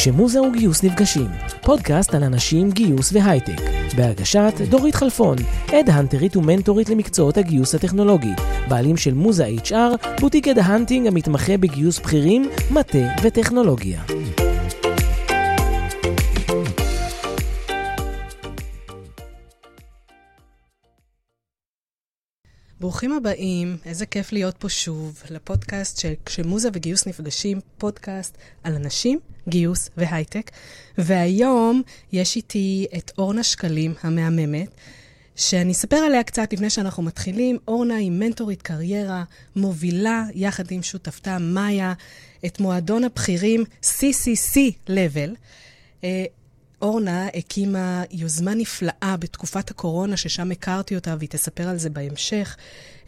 כשמוזה וגיוס נפגשים, פודקאסט על אנשים, גיוס והייטק, בהגשת דורית חלפון, הד-האנטרית ומנטורית למקצועות הגיוס הטכנולוגי, בעלים של מוזה HR, בוטיק head hunting המתמחה בגיוס בכירים, מטה וטכנולוגיה. ברוכים הבאים, איזה כיף להיות פה שוב לפודקאסט של כשמוזה וגיוס נפגשים, פודקאסט על אנשים, גיוס והייטק. והיום יש איתי את אורנה שקלים המהממת, שאני אספר עליה קצת לפני שאנחנו מתחילים. אורנה היא מנטורית קריירה, מובילה יחד עם שותפתה מאיה את מועדון הבכירים CCC Level. אורנה הקימה יוזמה נפלאה בתקופת הקורונה, ששם הכרתי אותה, והיא תספר על זה בהמשך,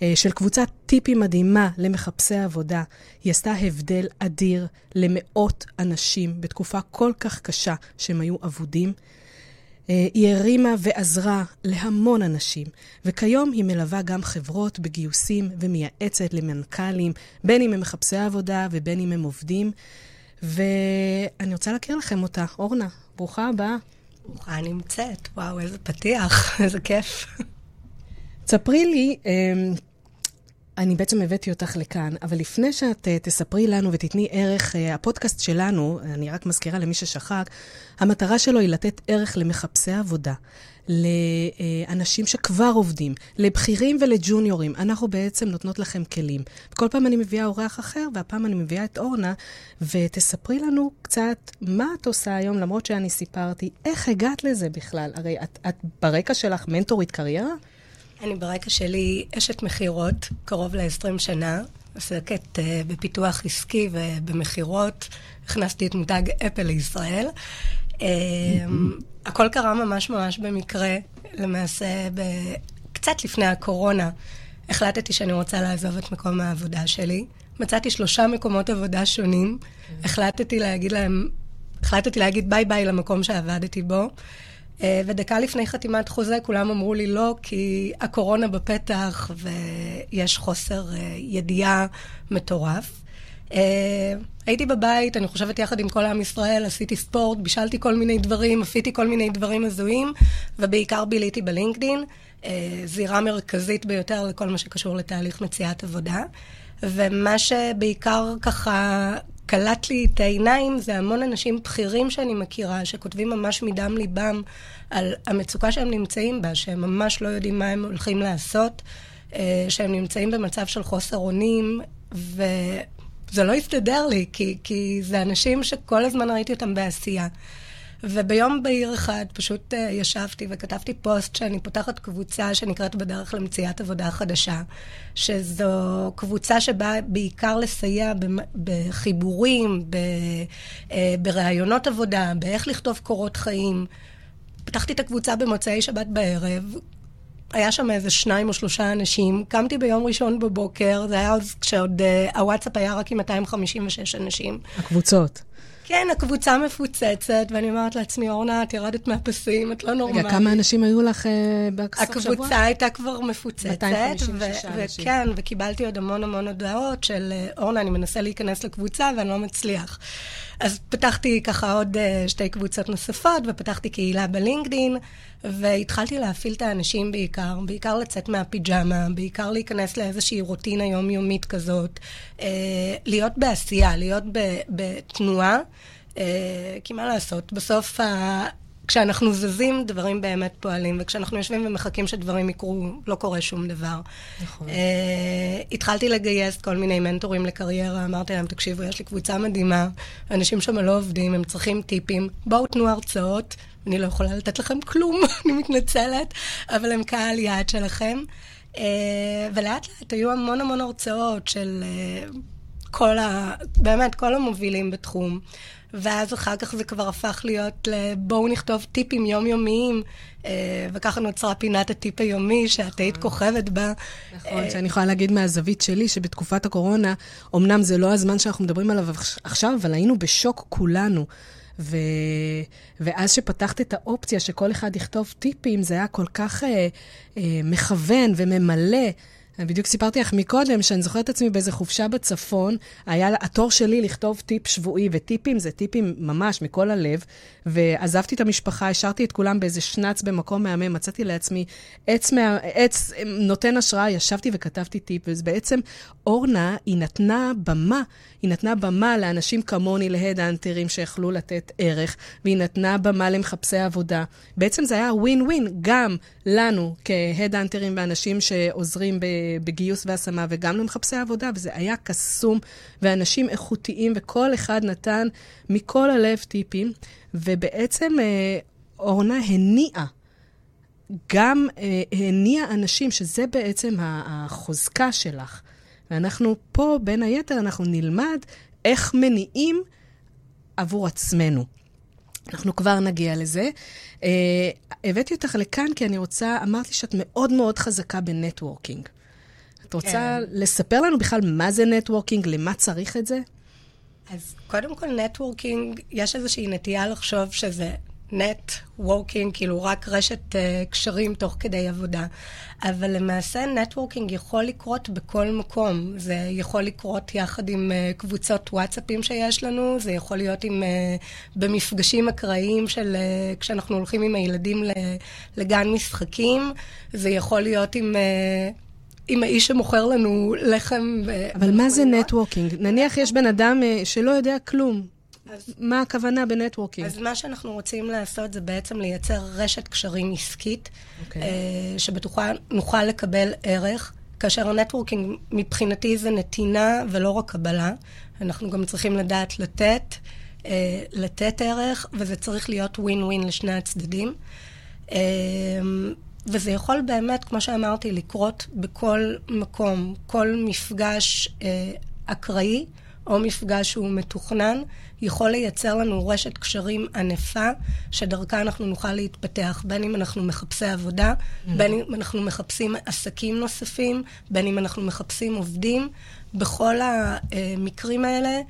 אה, של קבוצת טיפים מדהימה למחפשי עבודה. היא עשתה הבדל אדיר למאות אנשים בתקופה כל כך קשה שהם היו אבודים. אה, היא הרימה ועזרה להמון אנשים, וכיום היא מלווה גם חברות בגיוסים ומייעצת למנכ"לים, בין אם הם מחפשי עבודה ובין אם הם עובדים. ואני רוצה להכיר לכם אותה. אורנה, ברוכה הבאה. ברוכה נמצאת. וואו, איזה פתיח, איזה כיף. ספרי לי, אמ, אני בעצם הבאתי אותך לכאן, אבל לפני שאת uh, תספרי לנו ותתני ערך, uh, הפודקאסט שלנו, אני רק מזכירה למי ששכח, המטרה שלו היא לתת ערך למחפשי עבודה, לאנשים שכבר עובדים, לבכירים ולג'וניורים. אנחנו בעצם נותנות לכם כלים. כל פעם אני מביאה אורח אחר, והפעם אני מביאה את אורנה, ותספרי לנו קצת מה את עושה היום, למרות שאני סיפרתי, איך הגעת לזה בכלל? הרי את, את ברקע שלך מנטורית קריירה? אני ברקע שלי אשת מכירות, קרוב ל-20 שנה, עוסקת uh, בפיתוח עסקי ובמכירות. הכנסתי את מותג אפל לישראל. Uh, הכל קרה ממש ממש במקרה. למעשה, ב... קצת לפני הקורונה, החלטתי שאני רוצה לעזוב את מקום העבודה שלי. מצאתי שלושה מקומות עבודה שונים. החלטתי להגיד להם, החלטתי להגיד ביי ביי למקום שעבדתי בו. אה, ודקה לפני חתימת חוזה כולם אמרו לי לא, כי הקורונה בפתח ויש חוסר אה, ידיעה מטורף. אה, הייתי בבית, אני חושבת יחד עם כל עם ישראל, עשיתי ספורט, בישלתי כל מיני דברים, עשיתי כל מיני דברים הזויים, ובעיקר ביליתי בלינקדין, זירה מרכזית ביותר לכל מה שקשור לתהליך מציאת עבודה. ומה שבעיקר ככה קלט לי את העיניים זה המון אנשים בכירים שאני מכירה, שכותבים ממש מדם ליבם על המצוקה שהם נמצאים בה, שהם ממש לא יודעים מה הם הולכים לעשות, אה, שהם נמצאים במצב של חוסר אונים, וזה לא הסתדר לי, כי, כי זה אנשים שכל הזמן ראיתי אותם בעשייה. וביום בהיר אחד פשוט uh, ישבתי וכתבתי פוסט שאני פותחת קבוצה שנקראת בדרך למציאת עבודה חדשה, שזו קבוצה שבאה בעיקר לסייע בחיבורים, uh, בראיונות עבודה, באיך לכתוב קורות חיים. פתחתי את הקבוצה במוצאי שבת בערב, היה שם איזה שניים או שלושה אנשים. קמתי ביום ראשון בבוקר, זה היה אז כשעוד uh, הוואטסאפ היה רק עם 256 אנשים. הקבוצות. כן, הקבוצה מפוצצת, ואני אומרת לעצמי, אורנה, את ירדת מהפסים, את לא נורמלית. רגע, כמה אנשים היו לך אה, בסוף שבוע? הקבוצה הייתה כבר מפוצצת. 256 אנשים. וכן, וקיבלתי עוד המון המון הודעות של, אורנה, אני מנסה להיכנס לקבוצה ואני לא מצליח. אז פתחתי ככה עוד uh, שתי קבוצות נוספות, ופתחתי קהילה בלינקדין, והתחלתי להפעיל את האנשים בעיקר, בעיקר לצאת מהפיג'מה, בעיקר להיכנס לאיזושהי רוטינה יומיומית כזאת, uh, להיות בעשייה, להיות בתנועה, uh, כי מה לעשות, בסוף. כשאנחנו זזים, דברים באמת פועלים, וכשאנחנו יושבים ומחכים שדברים יקרו, לא קורה שום דבר. נכון. Uh, התחלתי לגייס כל מיני מנטורים לקריירה, אמרתי להם, תקשיבו, יש לי קבוצה מדהימה, אנשים שם לא עובדים, הם צריכים טיפים, בואו תנו הרצאות, אני לא יכולה לתת לכם כלום, אני מתנצלת, אבל הם קהל יעד שלכם. Uh, ולאט לאט היו המון המון הרצאות של uh, כל ה... באמת, כל המובילים בתחום. ואז אחר כך זה כבר הפך להיות בואו נכתוב טיפים יומיומיים, אה, וככה נוצרה פינת הטיפ היומי, שאת היית נכון. כוכבת בה. נכון, שאני יכולה להגיד מהזווית שלי, שבתקופת הקורונה, אמנם זה לא הזמן שאנחנו מדברים עליו עכשיו, אבל היינו בשוק כולנו. ו... ואז שפתחת את האופציה שכל אחד יכתוב טיפים, זה היה כל כך אה, אה, מכוון וממלא. בדיוק סיפרתי לך מקודם, שאני זוכרת את עצמי באיזה חופשה בצפון, היה התור שלי לכתוב טיפ שבועי, וטיפים זה טיפים ממש מכל הלב, ועזבתי את המשפחה, השארתי את כולם באיזה שנץ במקום מהמם, מצאתי לעצמי עץ, מה, עץ נותן השראה, ישבתי וכתבתי טיפ, וזה בעצם, אורנה, היא נתנה במה, היא נתנה במה לאנשים כמוני, להד-אנטרים שיכלו לתת ערך, והיא נתנה במה למחפשי עבודה. בעצם זה היה ווין ווין, גם לנו כהד-אנטרים ואנשים שעוזרים ב... בגיוס והשמה, וגם למחפשי עבודה, וזה היה קסום, ואנשים איכותיים, וכל אחד נתן מכל הלב טיפים, ובעצם אה, אורנה הניעה. גם אה, הניע אנשים, שזה בעצם החוזקה שלך. ואנחנו פה, בין היתר, אנחנו נלמד איך מניעים עבור עצמנו. אנחנו כבר נגיע לזה. Uh, הבאתי אותך לכאן כי אני רוצה, אמרתי שאת מאוד מאוד חזקה ב networking. את רוצה כן. לספר לנו בכלל מה זה networking, למה צריך את זה? אז קודם כל, networking, יש איזושהי נטייה לחשוב שזה net working, כאילו רק רשת uh, קשרים תוך כדי עבודה. אבל למעשה networking יכול לקרות בכל מקום. זה יכול לקרות יחד עם uh, קבוצות וואטסאפים שיש לנו, זה יכול להיות עם, uh, במפגשים אקראיים של uh, כשאנחנו הולכים עם הילדים לגן משחקים, זה יכול להיות עם... Uh, עם האיש שמוכר לנו לחם. אבל מה זה networking? נניח יש בן אדם שלא יודע כלום. אז, מה הכוונה ב networking? אז מה שאנחנו רוצים לעשות זה בעצם לייצר רשת קשרים עסקית, okay. אוקיי. אה, שבתוכה נוכל לקבל ערך, כאשר ה networking מבחינתי זה נתינה ולא רק קבלה. אנחנו גם צריכים לדעת לתת, אה, לתת ערך, וזה צריך להיות ווין ווין לשני הצדדים. אה, וזה יכול באמת, כמו שאמרתי, לקרות בכל מקום, כל מפגש אקראי. או מפגש שהוא מתוכנן, יכול לייצר לנו רשת קשרים ענפה, שדרכה אנחנו נוכל להתפתח, בין אם אנחנו מחפשי עבודה, mm-hmm. בין אם אנחנו מחפשים עסקים נוספים, בין אם אנחנו מחפשים עובדים. בכל המקרים האלה, אה,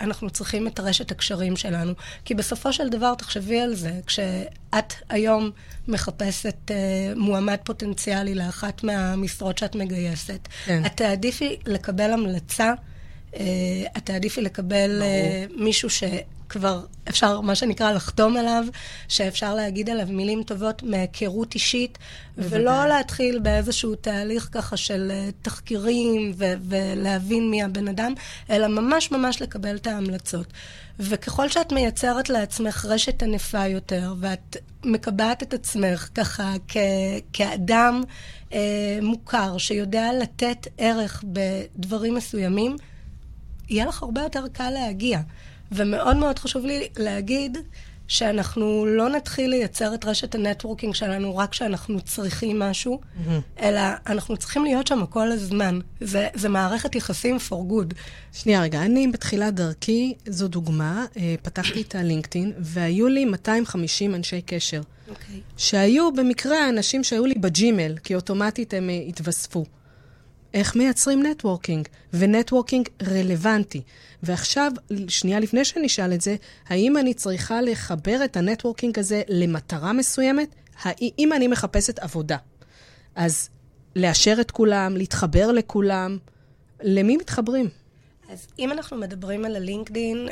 אנחנו צריכים את רשת הקשרים שלנו. כי בסופו של דבר, תחשבי על זה, כשאת היום מחפשת אה, מועמד פוטנציאלי לאחת מהמשרות שאת מגייסת, כן. את תעדיפי לקבל המלצה uh, את תעדיפי לקבל uh, מישהו שכבר אפשר, מה שנקרא, לחתום עליו, שאפשר להגיד עליו מילים טובות מהיכרות אישית, בוודאי. ולא להתחיל באיזשהו תהליך ככה של uh, תחקירים ו- ולהבין מי הבן אדם, אלא ממש ממש לקבל את ההמלצות. וככל שאת מייצרת לעצמך רשת ענפה יותר, ואת מקבעת את עצמך ככה כ- כאדם אה, מוכר שיודע לתת ערך בדברים מסוימים, יהיה לך הרבה יותר קל להגיע. ומאוד מאוד חשוב לי להגיד שאנחנו לא נתחיל לייצר את רשת ה networking שלנו רק כשאנחנו צריכים משהו, mm-hmm. אלא אנחנו צריכים להיות שם כל הזמן. זה, זה מערכת יחסים for good. שנייה רגע, אני בתחילת דרכי, זו דוגמה, אה, פתחתי את הלינקדאין, והיו לי 250 אנשי קשר. Okay. אוקיי. שהיו במקרה האנשים שהיו לי בג'ימל, כי אוטומטית הם אה, התווספו. איך מייצרים networking, ו networking רלוונטי. ועכשיו, שנייה לפני שנשאל את זה, האם אני צריכה לחבר את ה networking הזה למטרה מסוימת? אם אני מחפשת עבודה, אז לאשר את כולם, להתחבר לכולם, למי מתחברים? אז אם אנחנו מדברים על הלינקדין,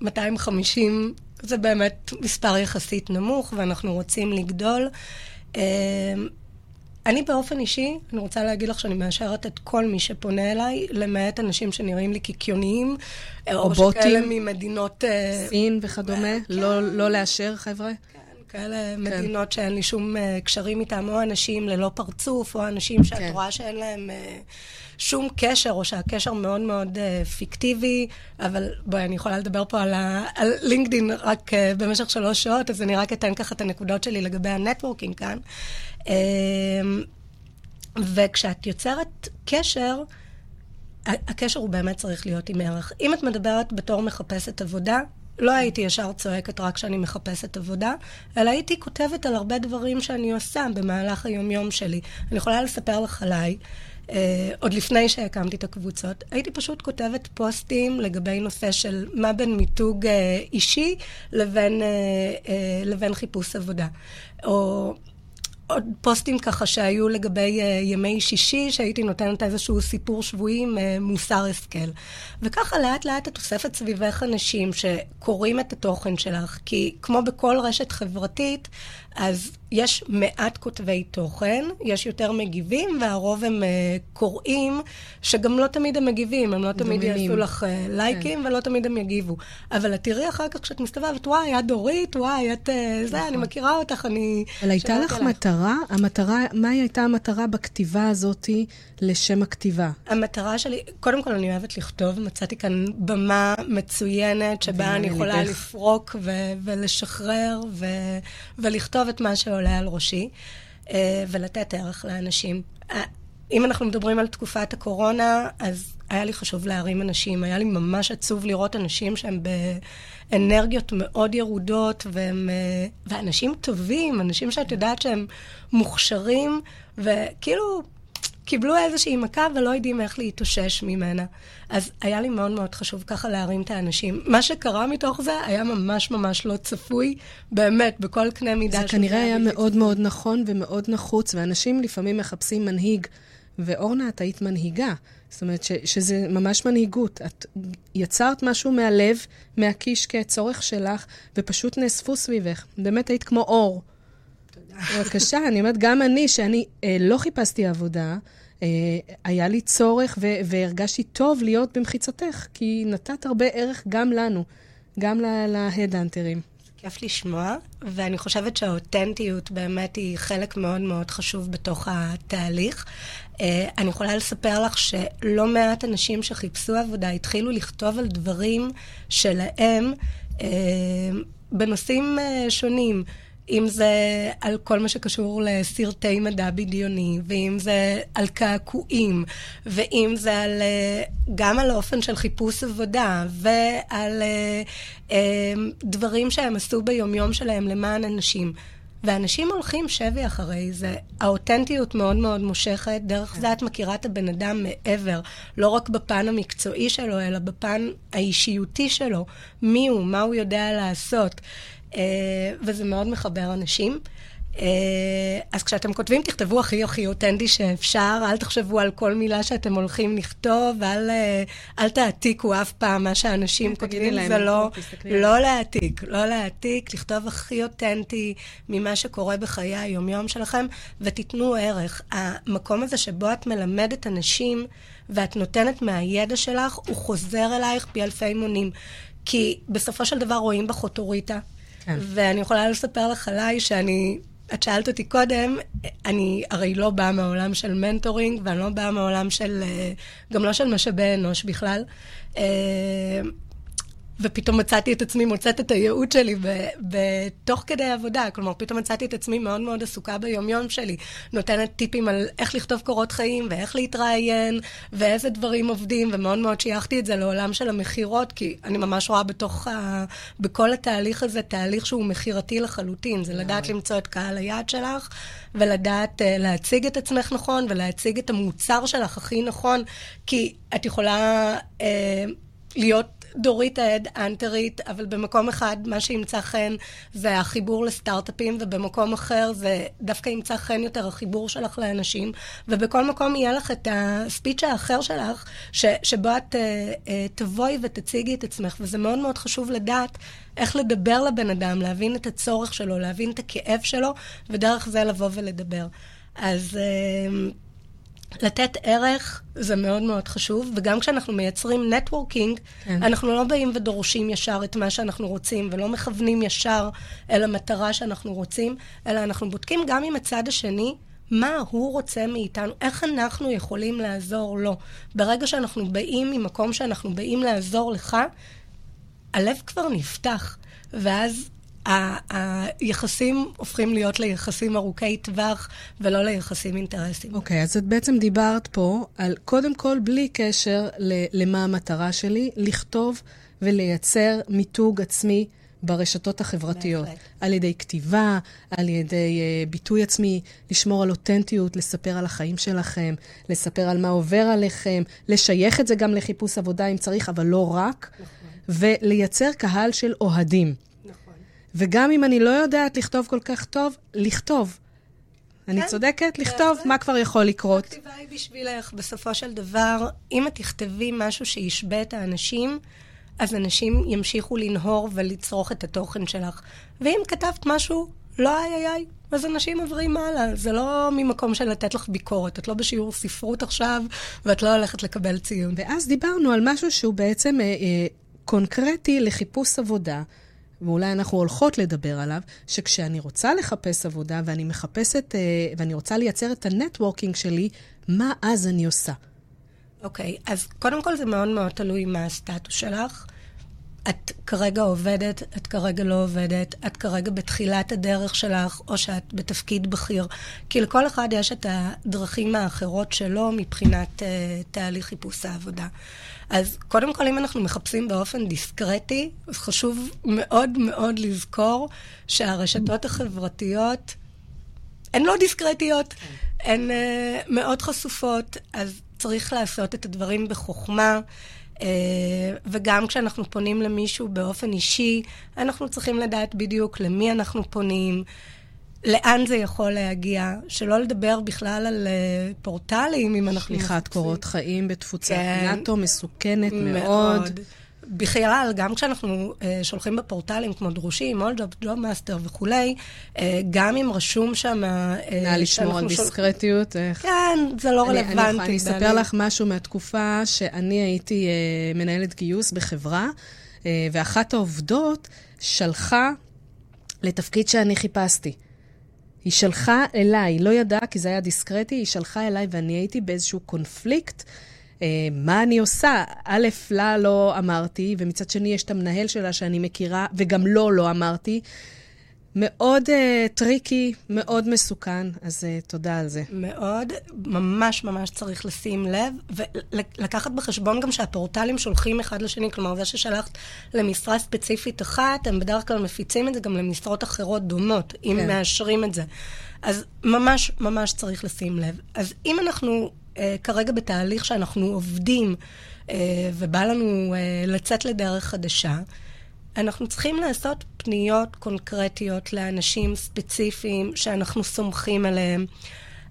250 אה, זה באמת מספר יחסית נמוך, ואנחנו רוצים לגדול. אה, אני באופן אישי, אני רוצה להגיד לך שאני מאשרת את כל מי שפונה אליי, למעט אנשים שנראים לי קיקיוניים, או, או בוטים, שכאלה ממדינות... אה, סין וכדומה, כן. לא, לא לאשר, חבר'ה? כן, כאלה כן. מדינות שאין לי שום uh, קשרים איתם, או אנשים ללא פרצוף, או אנשים שאת כן. רואה שאין להם uh, שום קשר, או שהקשר מאוד מאוד uh, פיקטיבי, אבל בואי, אני יכולה לדבר פה על, ה, על לינקדין רק uh, במשך שלוש שעות, אז אני רק אתן ככה את הנקודות שלי לגבי ה networking כאן. אמ, וכשאת יוצרת קשר, הקשר הוא באמת צריך להיות עם ערך. אם את מדברת בתור מחפשת עבודה, לא הייתי ישר צועקת רק כשאני מחפשת עבודה, אלא הייתי כותבת על הרבה דברים שאני עושה במהלך היומיום שלי. אני יכולה לספר לך עליי, אה, עוד לפני שהקמתי את הקבוצות, הייתי פשוט כותבת פוסטים לגבי נושא של מה בין מיתוג אה, אישי לבין, אה, אה, לבין חיפוש עבודה. או עוד פוסטים ככה שהיו לגבי uh, ימי שישי, שהייתי נותנת איזשהו סיפור שבועי עם uh, מוסר השכל. וככה לאט לאט את אוספת סביבך אנשים שקוראים את התוכן שלך, כי כמו בכל רשת חברתית, אז יש מעט כותבי תוכן, יש יותר מגיבים, והרוב הם uh, קוראים, שגם לא תמיד הם מגיבים, הם לא תמיד יעשו לך uh, לייקים, כן. ולא תמיד הם יגיבו. אבל את תראי אחר כך כשאת מסתובבת, וואי, את דורית, וואי, את uh, זה, נכון. אני מכירה אותך, אני... אבל הייתה לך מטרה? המטרה, מהי הייתה המטרה בכתיבה הזאת לשם הכתיבה? המטרה שלי, קודם כל אני אוהבת לכתוב, מצאתי כאן במה מצוינת, שבה אני יכולה לפרוק ו- ולשחרר ו- ולכתוב את מה שעולה על ראשי, אה, ולתת ערך לאנשים. אה, אם אנחנו מדברים על תקופת הקורונה, אז היה לי חשוב להרים אנשים. היה לי ממש עצוב לראות אנשים שהם באנרגיות מאוד ירודות, והם, אה, ואנשים טובים, אנשים שאת יודעת שהם מוכשרים, וכאילו קיבלו איזושהי מכה ולא יודעים איך להתאושש ממנה. אז היה לי מאוד מאוד חשוב ככה להרים את האנשים. מה שקרה מתוך זה היה ממש ממש לא צפוי, באמת, בכל קנה מידה. זה כנראה היה מאוד. מאוד נכון ומאוד נחוץ, ואנשים לפעמים מחפשים מנהיג, ואורנה, את היית מנהיגה. זאת אומרת ש, שזה ממש מנהיגות. את יצרת משהו מהלב, מהקיש כצורך שלך, ופשוט נאספו סביבך. באמת היית כמו אור. בבקשה, אני אומרת, גם אני, שאני אה, לא חיפשתי עבודה, היה לי צורך והרגשתי טוב להיות במחיצתך, כי נתת הרבה ערך גם לנו, גם להדאנטרים. כיף לשמוע, ואני חושבת שהאותנטיות באמת היא חלק מאוד מאוד חשוב בתוך התהליך. Uh, אני יכולה לספר לך שלא מעט אנשים שחיפשו עבודה התחילו לכתוב על דברים שלהם uh, בנושאים שונים. אם זה על כל מה שקשור לסרטי מדע בדיוני, ואם זה על קעקועים, ואם זה על, אה, גם על אופן של חיפוש עבודה, ועל אה, אה, דברים שהם עשו ביומיום שלהם למען אנשים. ואנשים הולכים שבי אחרי זה. האותנטיות מאוד מאוד מושכת, דרך זה את מכירה את הבן אדם מעבר, לא רק בפן המקצועי שלו, אלא בפן האישיותי שלו, מי הוא, מה הוא יודע לעשות. אה, וזה מאוד מחבר אנשים. אה, אז כשאתם כותבים, תכתבו הכי הכי אותנטי שאפשר, אל תחשבו על כל מילה שאתם הולכים לכתוב, אל, אה, אל תעתיקו אף פעם מה שאנשים כותבים, זה לא, לא להעתיק, לא להעתיק, לכתוב הכי אותנטי ממה שקורה בחיי היומיום שלכם, ותיתנו ערך. המקום הזה שבו את מלמדת אנשים ואת נותנת מהידע שלך, הוא חוזר אלייך פי אלפי מונים. כי בסופו של דבר רואים בך אוטוריטה. כן. ואני יכולה לספר לך עליי שאני, את שאלת אותי קודם, אני הרי לא באה מהעולם של מנטורינג, ואני לא באה מהעולם של, אה, גם לא של משאבי אנוש בכלל. ופתאום מצאתי את עצמי מוצאת את הייעוד שלי בתוך כדי עבודה. כלומר, פתאום מצאתי את עצמי מאוד מאוד עסוקה ביומיום שלי. נותנת טיפים על איך לכתוב קורות חיים, ואיך להתראיין, ואיזה דברים עובדים, ומאוד מאוד שייכתי את זה לעולם של המכירות, כי אני ממש רואה בתוך ה... בכל התהליך הזה, תהליך שהוא מכירתי לחלוטין. זה לדעת למצוא את קהל היעד שלך, ולדעת uh, להציג את עצמך נכון, ולהציג את המוצר שלך הכי נכון, כי את יכולה uh, להיות... דורית העד אנטרית, אבל במקום אחד מה שימצא חן זה החיבור לסטארט-אפים, ובמקום אחר זה דווקא ימצא חן יותר החיבור שלך לאנשים, ובכל מקום יהיה לך את הספיץ' האחר שלך, ש, שבו את uh, uh, תבואי ותציגי את עצמך, וזה מאוד מאוד חשוב לדעת איך לדבר לבן אדם, להבין את הצורך שלו, להבין את הכאב שלו, ודרך זה לבוא ולדבר. אז... Uh, לתת ערך זה מאוד מאוד חשוב, וגם כשאנחנו מייצרים נטוורקינג, כן. אנחנו לא באים ודורשים ישר את מה שאנחנו רוצים, ולא מכוונים ישר אל המטרה שאנחנו רוצים, אלא אנחנו בודקים גם עם הצד השני, מה הוא רוצה מאיתנו, איך אנחנו יכולים לעזור לו. ברגע שאנחנו באים ממקום שאנחנו באים לעזור לך, הלב כבר נפתח, ואז היחסים הופכים להיות ליחסים ארוכי טווח ולא ליחסים אינטרסים. אוקיי, okay, אז את בעצם דיברת פה על, קודם כל, בלי קשר למה המטרה שלי, לכתוב ולייצר מיתוג עצמי ברשתות החברתיות. בהחלט. על ידי כתיבה, על ידי uh, ביטוי עצמי, לשמור על אותנטיות, לספר על החיים שלכם, לספר על מה עובר עליכם, לשייך את זה גם לחיפוש עבודה אם צריך, אבל לא רק, נכון. ולייצר קהל של אוהדים. וגם אם אני לא יודעת לכתוב כל כך טוב, לכתוב. אני כן, צודקת? לכתוב מה כבר יכול לקרות. הכתיבה היא בשבילך. בסופו של דבר, אם את תכתבי משהו שישבה את האנשים, אז אנשים ימשיכו לנהור ולצרוך את התוכן שלך. ואם כתבת משהו לא איי איי איי, אז אנשים עוברים הלאה. זה לא ממקום של לתת לך ביקורת. את לא בשיעור ספרות עכשיו, ואת לא הולכת לקבל ציון. ואז דיברנו על משהו שהוא בעצם אה, אה, קונקרטי לחיפוש עבודה. ואולי אנחנו הולכות לדבר עליו, שכשאני רוצה לחפש עבודה ואני מחפשת, אה, ואני רוצה לייצר את ה networking שלי, מה אז אני עושה? אוקיי, okay, אז קודם כל זה מאוד מאוד תלוי מה הסטטוס שלך. את כרגע עובדת, את כרגע לא עובדת, את כרגע בתחילת הדרך שלך, או שאת בתפקיד בכיר. כי לכל אחד יש את הדרכים האחרות שלו מבחינת uh, תהליך חיפוש העבודה. אז קודם כל, אם אנחנו מחפשים באופן דיסקרטי, אז חשוב מאוד מאוד לזכור שהרשתות החברתיות הן לא דיסקרטיות, הן uh, מאוד חשופות, אז צריך לעשות את הדברים בחוכמה. Uh, וגם כשאנחנו פונים למישהו באופן אישי, אנחנו צריכים לדעת בדיוק למי אנחנו פונים, לאן זה יכול להגיע, שלא לדבר בכלל על uh, פורטלים, אם אנחנו... שליחת קורות חיים בתפוצת כן, נאט"ו, מסוכנת מאוד. מאוד. בכלל, גם כשאנחנו uh, שולחים בפורטלים כמו דרושים, אולג'וב, ג'וב מאסטר וכולי, uh, גם אם רשום שם... Uh, נא לשמור על דיסקרטיות. איך... כן, זה לא רלוונטי. אני, אני, אני אספר לך משהו מהתקופה שאני הייתי uh, מנהלת גיוס בחברה, uh, ואחת העובדות שלחה לתפקיד שאני חיפשתי. היא שלחה אליי, לא ידעה כי זה היה דיסקרטי, היא שלחה אליי ואני הייתי באיזשהו קונפליקט. אה, מה אני עושה? א', לה לא אמרתי, ומצד שני יש את המנהל שלה שאני מכירה, וגם לו לא אמרתי. מאוד uh, טריקי, מאוד מסוכן, אז uh, תודה על זה. מאוד, ממש ממש צריך לשים לב, ולקחת בחשבון גם שהפורטלים שולחים אחד לשני, כלומר, זה ששלחת למשרה ספציפית אחת, הם בדרך כלל מפיצים את זה גם למשרות אחרות דומות, אם כן. מאשרים את זה. אז ממש ממש צריך לשים לב. אז אם אנחנו uh, כרגע בתהליך שאנחנו עובדים, uh, ובא לנו uh, לצאת לדרך חדשה, אנחנו צריכים לעשות פניות קונקרטיות לאנשים ספציפיים שאנחנו סומכים עליהם.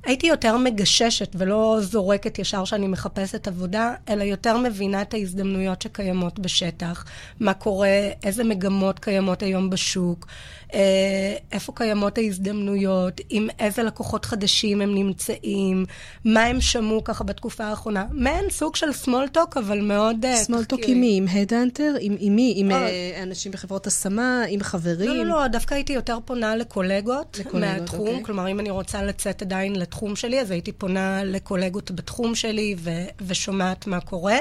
הייתי יותר מגששת ולא זורקת ישר שאני מחפשת עבודה, אלא יותר מבינה את ההזדמנויות שקיימות בשטח, מה קורה, איזה מגמות קיימות היום בשוק, אה, איפה קיימות ההזדמנויות, עם איזה לקוחות חדשים הם נמצאים, מה הם שמעו ככה בתקופה האחרונה. מעין סוג של small talk, אבל מאוד אה, small talk עם מי? עם הדאנטר? עם, עם מי? עם אה, אנשים בחברות השמה? עם חברים? לא, לא, לא, דווקא הייתי יותר פונה לקולגות, לקולגות מהתחום. אוקיי. כלומר, אם אני רוצה לצאת עדיין לתחום שלי, אז הייתי פונה לקולגות בתחום שלי ו- ושומעת מה קורה.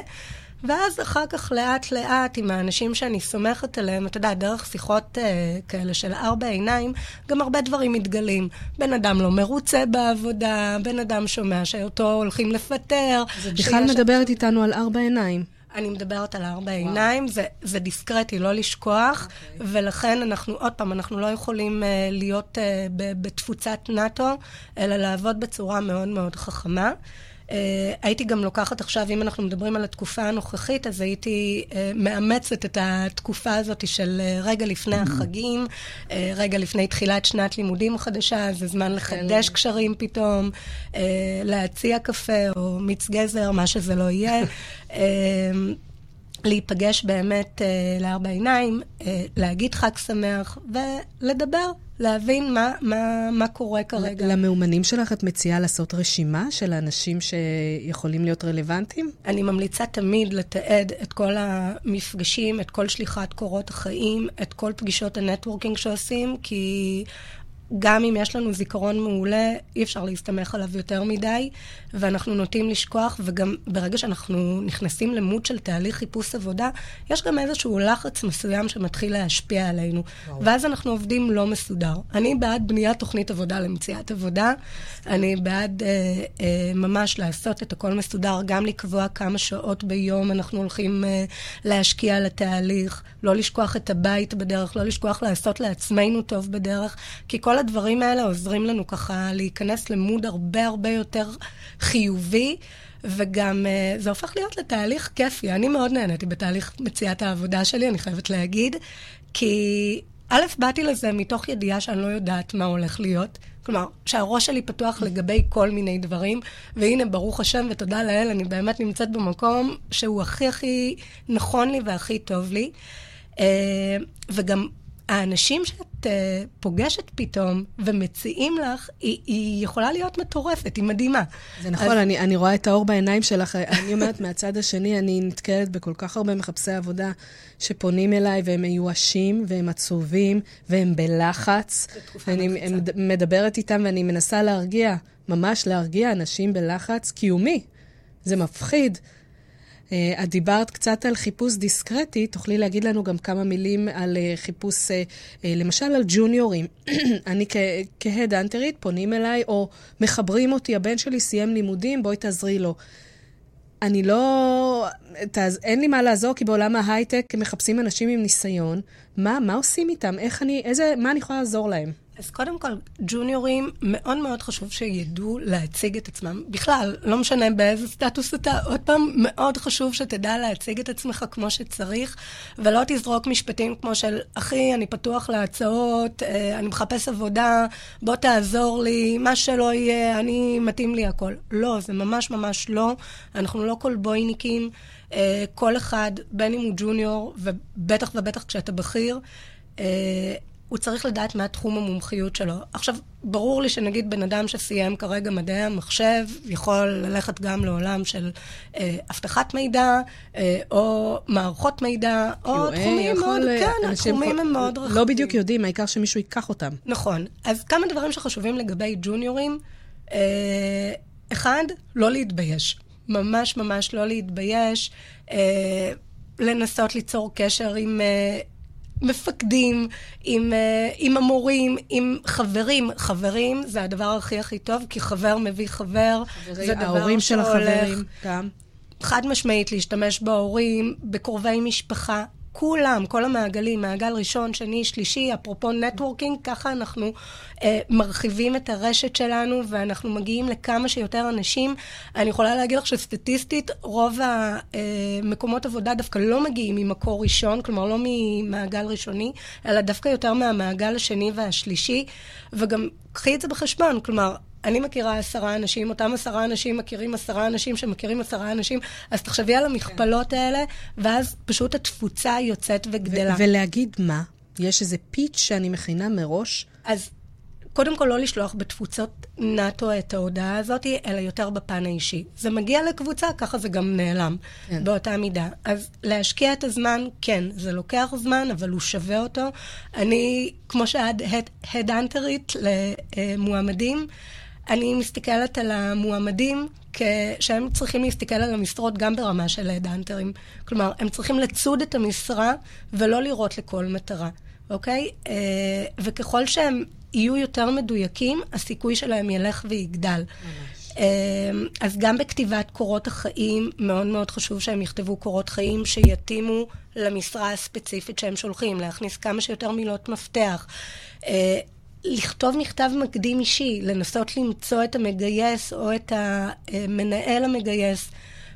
ואז אחר כך לאט-לאט עם האנשים שאני סומכת עליהם, אתה יודע, דרך שיחות אה, כאלה של ארבע עיניים, גם הרבה דברים מתגלים. בן אדם לא מרוצה בעבודה, בן אדם שומע שאותו הולכים לפטר. בכלל מדברת שם... איתנו על ארבע עיניים. אני מדברת על ארבע עיניים, זה, זה דיסקרטי, לא לשכוח, okay. אוקיי. ולכן אנחנו, עוד פעם, אנחנו לא יכולים uh, להיות uh, בתפוצת נאט"ו, אלא לעבוד בצורה מאוד מאוד חכמה. Uh, הייתי גם לוקחת עכשיו, אם אנחנו מדברים על התקופה הנוכחית, אז הייתי uh, מאמצת את התקופה הזאת של uh, רגע לפני mm-hmm. החגים, רגע לפני תחילת שנת לימודים חדשה, זה זמן לחדש כן. קשרים פתאום, להציע קפה או מיץ גזר, מה שזה לא יהיה. להיפגש באמת uh, לארבע עיניים, uh, להגיד חג שמח ולדבר להבין מה, מה, מה קורה כרגע. למאומנים שלך את מציעה לעשות רשימה של האנשים שיכולים להיות רלוונטיים? אני ממליצה תמיד לתעד את כל המפגשים, את כל שליחת קורות החיים, את כל פגישות הנטוורקינג שעושים, כי גם אם יש לנו זיכרון מעולה, אי אפשר להסתמך עליו יותר מדי, ואנחנו נוטים לשכוח, וגם ברגע שאנחנו נכנסים למוד של תהליך חיפוש עבודה, יש גם איזשהו לחץ מסוים שמתחיל להשפיע עלינו. וואו. ואז אנחנו עובדים לא מסודר. אני בעד בניית תוכנית עבודה למציאת עבודה, אני בעד אה, אה, ממש לעשות את הכל מסודר, גם לקבוע כמה שעות ביום אנחנו הולכים אה, להשקיע על התהליך, לא לשכוח את הבית בדרך, לא לשכוח לעשות לעצמנו טוב בדרך, כי כל הדברים האלה עוזרים לנו ככה להיכנס למוד הרבה הרבה יותר חיובי. וגם uh, זה הופך להיות לתהליך כיפי. אני מאוד נהניתי בתהליך מציאת העבודה שלי, אני חייבת להגיד, כי א', באתי לזה מתוך ידיעה שאני לא יודעת מה הולך להיות. כלומר, שהראש שלי פתוח לגבי כל מיני דברים, והנה, ברוך השם ותודה לאל, אני באמת נמצאת במקום שהוא הכי הכי נכון לי והכי טוב לי. אה, וגם האנשים שאת uh, פוגשת פתאום ומציעים לך, היא, היא יכולה להיות מטורפת, היא מדהימה. זה נכון, אז... אני, אני רואה את האור בעיניים שלך. אני אומרת, מהצד השני, אני נתקלת בכל כך הרבה מחפשי עבודה שפונים אליי והם מיואשים והם עצובים והם בלחץ. אני מדברת איתם ואני מנסה להרגיע, ממש להרגיע אנשים בלחץ קיומי. זה מפחיד. אה, את דיברת קצת על חיפוש דיסקרטי, תוכלי להגיד לנו גם כמה מילים על אה, חיפוש, אה, למשל על ג'וניורים. אני כהד-אנטרית, פונים אליי או מחברים אותי, הבן שלי סיים לימודים, בואי תעזרי לו. אני לא... תעז... אין לי מה לעזור, כי בעולם ההייטק מחפשים אנשים עם ניסיון. מה, מה עושים איתם? איך אני... איזה... מה אני יכולה לעזור להם? אז קודם כל, ג'וניורים, מאוד מאוד חשוב שידעו להציג את עצמם. בכלל, לא משנה באיזה סטטוס אתה, עוד פעם, מאוד חשוב שתדע להציג את עצמך כמו שצריך, ולא תזרוק משפטים כמו של, אחי, אני פתוח להצעות, אה, אני מחפש עבודה, בוא תעזור לי, מה שלא יהיה, אני, מתאים לי הכל. לא, זה ממש ממש לא. אנחנו לא קולבויניקים. אה, כל אחד, בין אם הוא ג'וניור, ובטח ובטח כשאתה בכיר, אה, הוא צריך לדעת מה תחום המומחיות שלו. עכשיו, ברור לי שנגיד בן אדם שסיים כרגע מדעי המחשב, יכול ללכת גם לעולם של אה, אבטחת מידע, אה, או מערכות מידע, או תחומים מאוד, אה, כן, התחומים הם מאוד רחבים. לא בדיוק יודעים, העיקר שמישהו ייקח אותם. נכון. אז כמה דברים שחשובים לגבי ג'וניורים. אה, אחד, לא להתבייש. ממש ממש לא להתבייש. אה, לנסות ליצור קשר עם... אה, מפקדים, עם, uh, עם המורים, עם חברים. חברים זה הדבר הכי הכי טוב, כי חבר מביא חבר. חברי, זה דבר ההורים של החברים, גם. חד משמעית, להשתמש בהורים, בקרובי משפחה. כולם, כל המעגלים, מעגל ראשון, שני, שלישי, אפרופו נטוורקינג, ככה אנחנו אה, מרחיבים את הרשת שלנו ואנחנו מגיעים לכמה שיותר אנשים. אני יכולה להגיד לך שסטטיסטית, רוב המקומות אה, עבודה דווקא לא מגיעים ממקור ראשון, כלומר לא ממעגל ראשוני, אלא דווקא יותר מהמעגל השני והשלישי, וגם קחי את זה בחשבון, כלומר, אני מכירה עשרה אנשים, אותם עשרה אנשים מכירים עשרה אנשים שמכירים עשרה אנשים, אז תחשבי על המכפלות האלה, ואז פשוט התפוצה יוצאת וגדלה. ולהגיד מה? יש איזה פיץ' שאני מכינה מראש? אז קודם כל לא לשלוח בתפוצות נאט"ו את ההודעה הזאת, אלא יותר בפן האישי. זה מגיע לקבוצה, ככה זה גם נעלם, כן. באותה מידה. אז להשקיע את הזמן, כן, זה לוקח זמן, אבל הוא שווה אותו. אני, כמו שאת הדאנטרית למועמדים, אני מסתכלת על המועמדים כשהם צריכים להסתכל על המשרות גם ברמה של דאנטרים. כלומר, הם צריכים לצוד את המשרה ולא לראות לכל מטרה, אוקיי? אה, וככל שהם יהיו יותר מדויקים, הסיכוי שלהם ילך ויגדל. ממש. אה, אז גם בכתיבת קורות החיים, מאוד מאוד חשוב שהם יכתבו קורות חיים שיתאימו למשרה הספציפית שהם שולחים, להכניס כמה שיותר מילות מפתח. לכתוב מכתב מקדים אישי, לנסות למצוא את המגייס או את המנהל המגייס.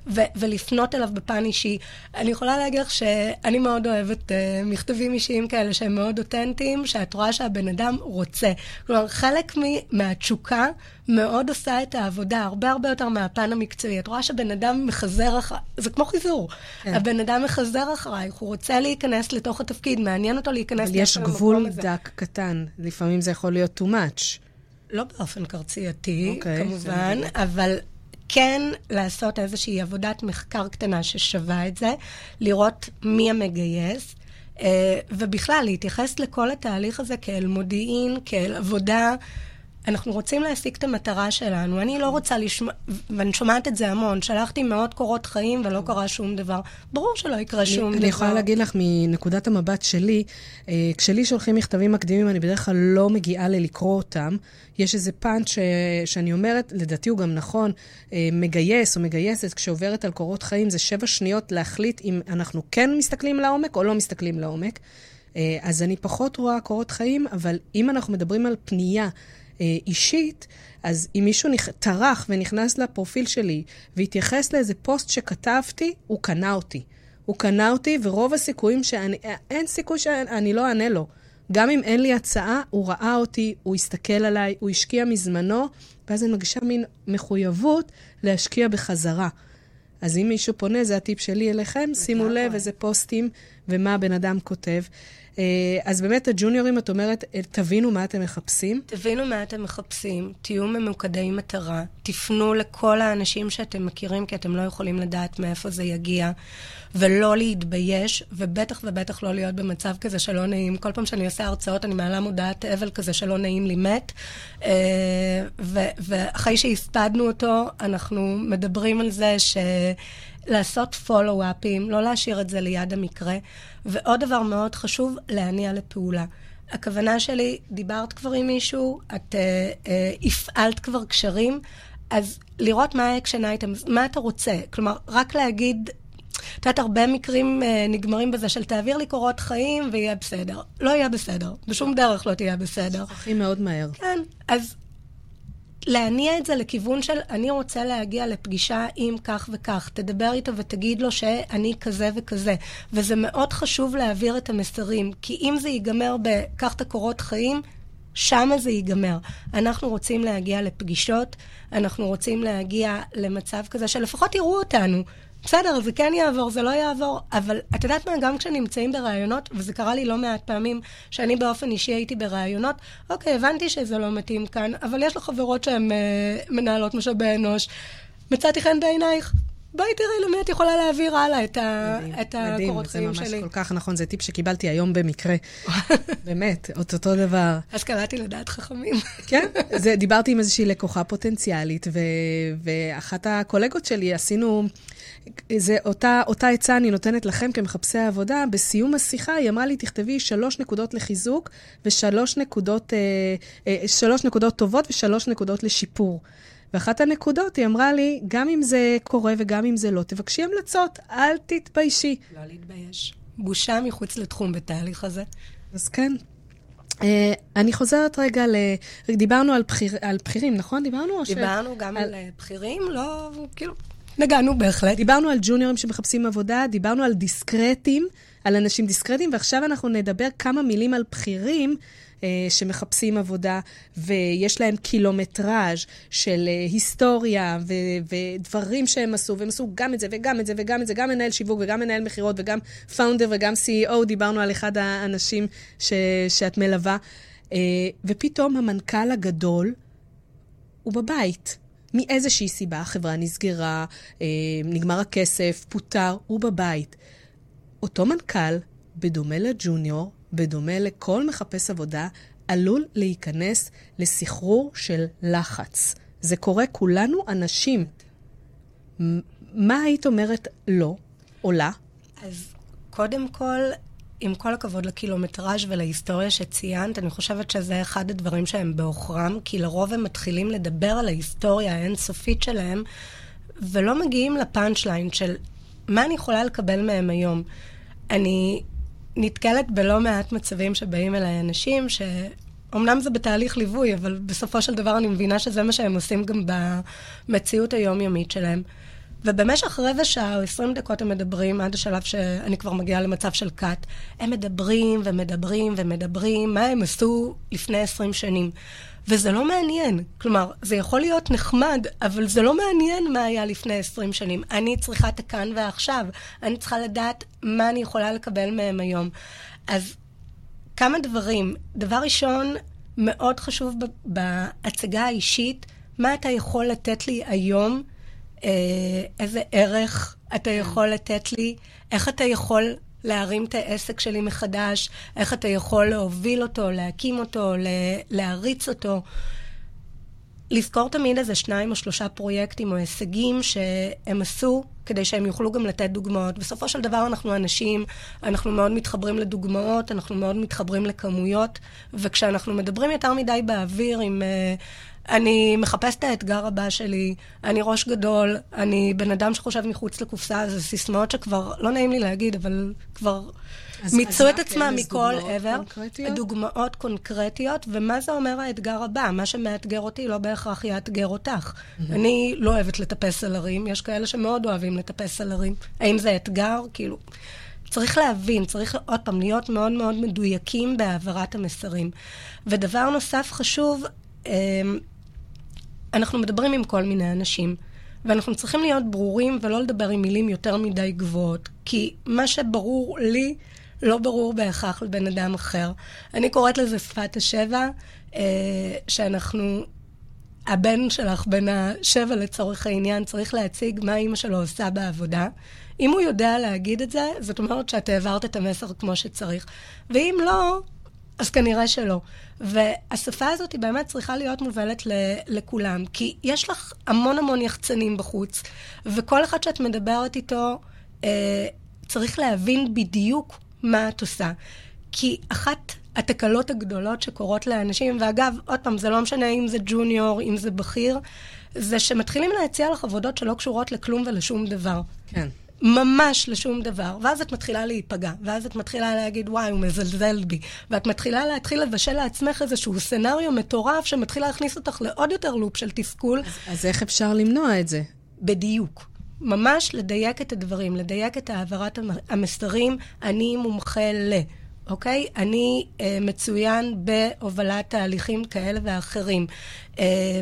ו- ולפנות אליו בפן אישי. אני יכולה להגיד לך שאני מאוד אוהבת uh, מכתבים אישיים כאלה שהם מאוד אותנטיים, שאת רואה שהבן אדם רוצה. כלומר, חלק מהתשוקה מאוד עושה את העבודה, הרבה הרבה יותר מהפן המקצועי. את רואה שבן אדם מחזר אחריי, זה כמו חיזור. כן. הבן אדם מחזר אחרייך, הוא רוצה להיכנס לתוך התפקיד, מעניין אותו להיכנס לתוך המקום הזה. אבל יש גבול דק קטן, לפעמים זה יכול להיות too much. לא באופן קרצייתי, okay, אוקיי, כמובן, אבל כן לעשות איזושהי עבודת מחקר קטנה ששווה את זה, לראות מי המגייס, אה, ובכלל להתייחס לכל התהליך הזה כאל מודיעין, כאל עבודה. אנחנו רוצים להשיג את המטרה שלנו. אני לא רוצה לשמוע, ואני שומעת את זה המון, שלחתי מאות קורות חיים ולא קרה שום דבר. ברור שלא יקרה שום אני דבר. אני יכולה להגיד לך מנקודת המבט שלי, אה, כשלי שולחים מכתבים מקדימים, אני בדרך כלל לא מגיעה ללקרוא אותם. יש איזה פאנץ' ש... שאני אומרת, לדעתי הוא גם נכון, אה, מגייס או מגייסת, כשעוברת על קורות חיים, זה שבע שניות להחליט אם אנחנו כן מסתכלים לעומק או לא מסתכלים לעומק. אה, אז אני פחות רואה קורות חיים, אבל אם אנחנו מדברים על פנייה, אה, אישית, אז אם מישהו נכ... טרח ונכנס לפרופיל שלי והתייחס לאיזה פוסט שכתבתי, הוא קנה אותי. הוא קנה אותי, ורוב הסיכויים שאני... אין סיכוי שאני לא אענה לו. גם אם אין לי הצעה, הוא ראה אותי, הוא הסתכל עליי, הוא השקיע מזמנו, ואז אני מרגישה מין מחויבות להשקיע בחזרה. אז אם מישהו פונה, זה הטיפ שלי אליכם, שימו לב איזה פוסטים ומה הבן אדם כותב. אה, אז באמת, הג'וניורים, את אומרת, אה, תבינו מה אתם מחפשים. תבינו מה אתם מחפשים, תהיו ממוקדי מטרה, תפנו לכל האנשים שאתם מכירים, כי אתם לא יכולים לדעת מאיפה זה יגיע, ולא להתבייש, ובטח ובטח לא להיות במצב כזה שלא נעים. כל פעם שאני עושה הרצאות, אני מעלה מודעת אבל כזה שלא נעים לי מת, אה, ואחרי שהספדנו אותו, אנחנו מדברים על זה ש... לעשות פולו-אפים, לא להשאיר את זה ליד המקרה. ועוד דבר מאוד חשוב, להניע לפעולה. הכוונה שלי, דיברת כבר עם מישהו, את אה, אה, הפעלת כבר קשרים, אז לראות מה ה action item, מה אתה רוצה. כלומר, רק להגיד, את יודעת, הרבה מקרים אה, נגמרים בזה של תעביר לי קורות חיים ויהיה בסדר. לא יהיה בסדר, בשום דרך לא תהיה בסדר. שוכחים מאוד מהר. כן, אז להניע את זה לכיוון של אני רוצה להגיע לפגישה עם כך וכך, תדבר איתו ותגיד לו שאני כזה וכזה. וזה מאוד חשוב להעביר את המסרים, כי אם זה ייגמר בקח את הקורות חיים, שם זה ייגמר. אנחנו רוצים להגיע לפגישות, אנחנו רוצים להגיע למצב כזה שלפחות יראו אותנו. בסדר, זה כן יעבור, זה לא יעבור, אבל את יודעת מה, גם כשנמצאים בראיונות, וזה קרה לי לא מעט פעמים, שאני באופן אישי הייתי בראיונות, אוקיי, הבנתי שזה לא מתאים כאן, אבל יש לך חברות שהן אה, מנהלות משאבי אנוש, מצאתי חן בעינייך, בואי תראי למי את יכולה להעביר הלאה את, ה, מדהים, את הקורות חיים שלי. מדהים, זה ממש כל כך נכון, זה טיפ שקיבלתי היום במקרה. באמת, את אותו דבר. אז קראתי לדעת חכמים. כן, זה, דיברתי עם איזושהי לקוחה פוטנציאלית, ו, ואחת הקולגות שלי, עשינו... זה אותה, אותה עצה אני נותנת לכם כמחפשי העבודה. בסיום השיחה היא אמרה לי, תכתבי שלוש נקודות לחיזוק ושלוש נקודות, אה, אה, שלוש נקודות טובות ושלוש נקודות לשיפור. ואחת הנקודות, היא אמרה לי, גם אם זה קורה וגם אם זה לא, תבקשי המלצות, אל תתביישי. לא להתבייש. בושה מחוץ לתחום בתהליך הזה. אז כן. Uh, אני חוזרת רגע ל... דיברנו על, בחיר... על בכירים, נכון? דיברנו? דיברנו ש... גם על... על אה, בכירים, לא, כאילו, נגענו בהחלט. דיברנו על ג'וניורים שמחפשים עבודה, דיברנו על דיסקרטים, על אנשים דיסקרטים, ועכשיו אנחנו נדבר כמה מילים על בכירים אה, שמחפשים עבודה, ויש להם קילומטראז' של אה, היסטוריה ו- ודברים שהם עשו, והם עשו גם את זה וגם את זה וגם את זה, גם מנהל שיווק וגם מנהל מכירות וגם פאונדר וגם CEO, דיברנו על אחד האנשים ש- שאת מלווה, אה, ופתאום המנכ"ל הגדול הוא בבית. מאיזושהי סיבה, החברה נסגרה, נגמר הכסף, פוטר, הוא בבית. אותו מנכ"ל, בדומה לג'וניור, בדומה לכל מחפש עבודה, עלול להיכנס לסחרור של לחץ. זה קורה, כולנו אנשים. מה היית אומרת לא או לה? אז קודם כל, עם כל הכבוד לקילומטראז' ולהיסטוריה שציינת, אני חושבת שזה אחד הדברים שהם בעוכרם, כי לרוב הם מתחילים לדבר על ההיסטוריה האינסופית שלהם, ולא מגיעים לפאנצ' ליין של מה אני יכולה לקבל מהם היום. אני נתקלת בלא מעט מצבים שבאים אליי אנשים ש... אמנם זה בתהליך ליווי, אבל בסופו של דבר אני מבינה שזה מה שהם עושים גם במציאות היומיומית שלהם. ובמשך רבע שעה או עשרים דקות הם מדברים, עד השלב שאני כבר מגיעה למצב של כת. הם מדברים ומדברים ומדברים, מה הם עשו לפני עשרים שנים. וזה לא מעניין. כלומר, זה יכול להיות נחמד, אבל זה לא מעניין מה היה לפני 20 שנים. אני צריכה את הכאן ועכשיו. אני צריכה לדעת מה אני יכולה לקבל מהם היום. אז כמה דברים. דבר ראשון, מאוד חשוב בהצגה האישית, מה אתה יכול לתת לי היום, איזה ערך אתה יכול לתת לי, איך אתה יכול להרים את העסק שלי מחדש, איך אתה יכול להוביל אותו, להקים אותו, להריץ אותו. לזכור תמיד איזה שניים או שלושה פרויקטים או הישגים שהם עשו, כדי שהם יוכלו גם לתת דוגמאות. בסופו של דבר אנחנו אנשים, אנחנו מאוד מתחברים לדוגמאות, אנחנו מאוד מתחברים לכמויות, וכשאנחנו מדברים יותר מדי באוויר עם... Uh, אני מחפש את האתגר הבא שלי, אני ראש גדול, אני בן אדם שחושב מחוץ לקופסה, זה סיסמאות שכבר, לא נעים לי להגיד, אבל כבר מיצו את עצמם מכל עבר. קונקרטיות? דוגמאות קונקרטיות, ומה זה אומר האתגר הבא? מה שמאתגר אותי לא בהכרח יאתגר אותך. Mm-hmm. אני לא אוהבת לטפס על הרים, יש כאלה שמאוד אוהבים לטפס על הרים. האם זה אתגר? כאילו... צריך להבין, צריך עוד פעם להיות מאוד מאוד מדויקים בהעברת המסרים. ודבר נוסף חשוב, אמ, אנחנו מדברים עם כל מיני אנשים, ואנחנו צריכים להיות ברורים ולא לדבר עם מילים יותר מדי גבוהות, כי מה שברור לי לא ברור בהכרח לבן אדם אחר. אני קוראת לזה שפת השבע, אה, שאנחנו הבן שלך, בן השבע לצורך העניין, צריך להציג מה אימא שלו עושה בעבודה. אם הוא יודע להגיד את זה, זאת אומרת שאת העברת את המסר כמו שצריך. ואם לא, אז כנראה שלא. והשפה הזאת היא באמת צריכה להיות מובלת ל- לכולם, כי יש לך המון המון יחצנים בחוץ, וכל אחד שאת מדברת איתו אה, צריך להבין בדיוק מה את עושה. כי אחת התקלות הגדולות שקורות לאנשים, ואגב, עוד פעם, זה לא משנה אם זה ג'וניור, אם זה בכיר, זה שמתחילים להציע לך עבודות שלא קשורות לכלום ולשום דבר. כן. ממש לשום דבר. ואז את מתחילה להיפגע, ואז את מתחילה להגיד, וואי, הוא מזלזל בי. ואת מתחילה להתחיל לבשל לעצמך איזשהו סצנריו מטורף שמתחיל להכניס אותך לעוד יותר לופ של תסכול. אז, אז איך אפשר למנוע את זה? בדיוק. ממש לדייק את הדברים, לדייק את העברת המסרים, אני מומחה ל... אוקיי? אני אה, מצוין בהובלת תהליכים כאלה ואחרים. אה,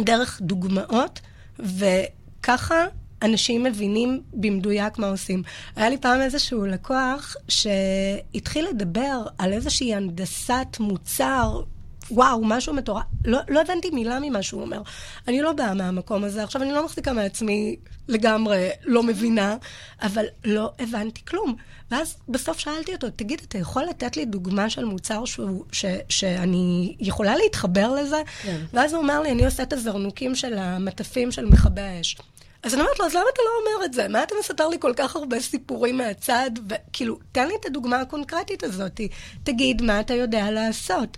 דרך דוגמאות, וככה אנשים מבינים במדויק מה עושים. היה לי פעם איזשהו לקוח שהתחיל לדבר על איזושהי הנדסת מוצר וואו, משהו מטורף. לא, לא הבנתי מילה ממה שהוא אומר. אני לא באה מהמקום הזה. עכשיו, אני לא מחזיקה מעצמי לגמרי לא מבינה, אבל לא הבנתי כלום. ואז בסוף שאלתי אותו, תגיד, אתה יכול לתת לי דוגמה של מוצר שהוא, ש, שאני יכולה להתחבר לזה? כן. ואז הוא אמר לי, אני עושה את הזרנוקים של המטפים של מכבי האש. אז אני אומרת לו, אז למה אתה לא אומר את זה? מה אתה מספר לי כל כך הרבה סיפורים מהצד? וכאילו, תן לי את הדוגמה הקונקרטית הזאת. תגיד מה אתה יודע לעשות.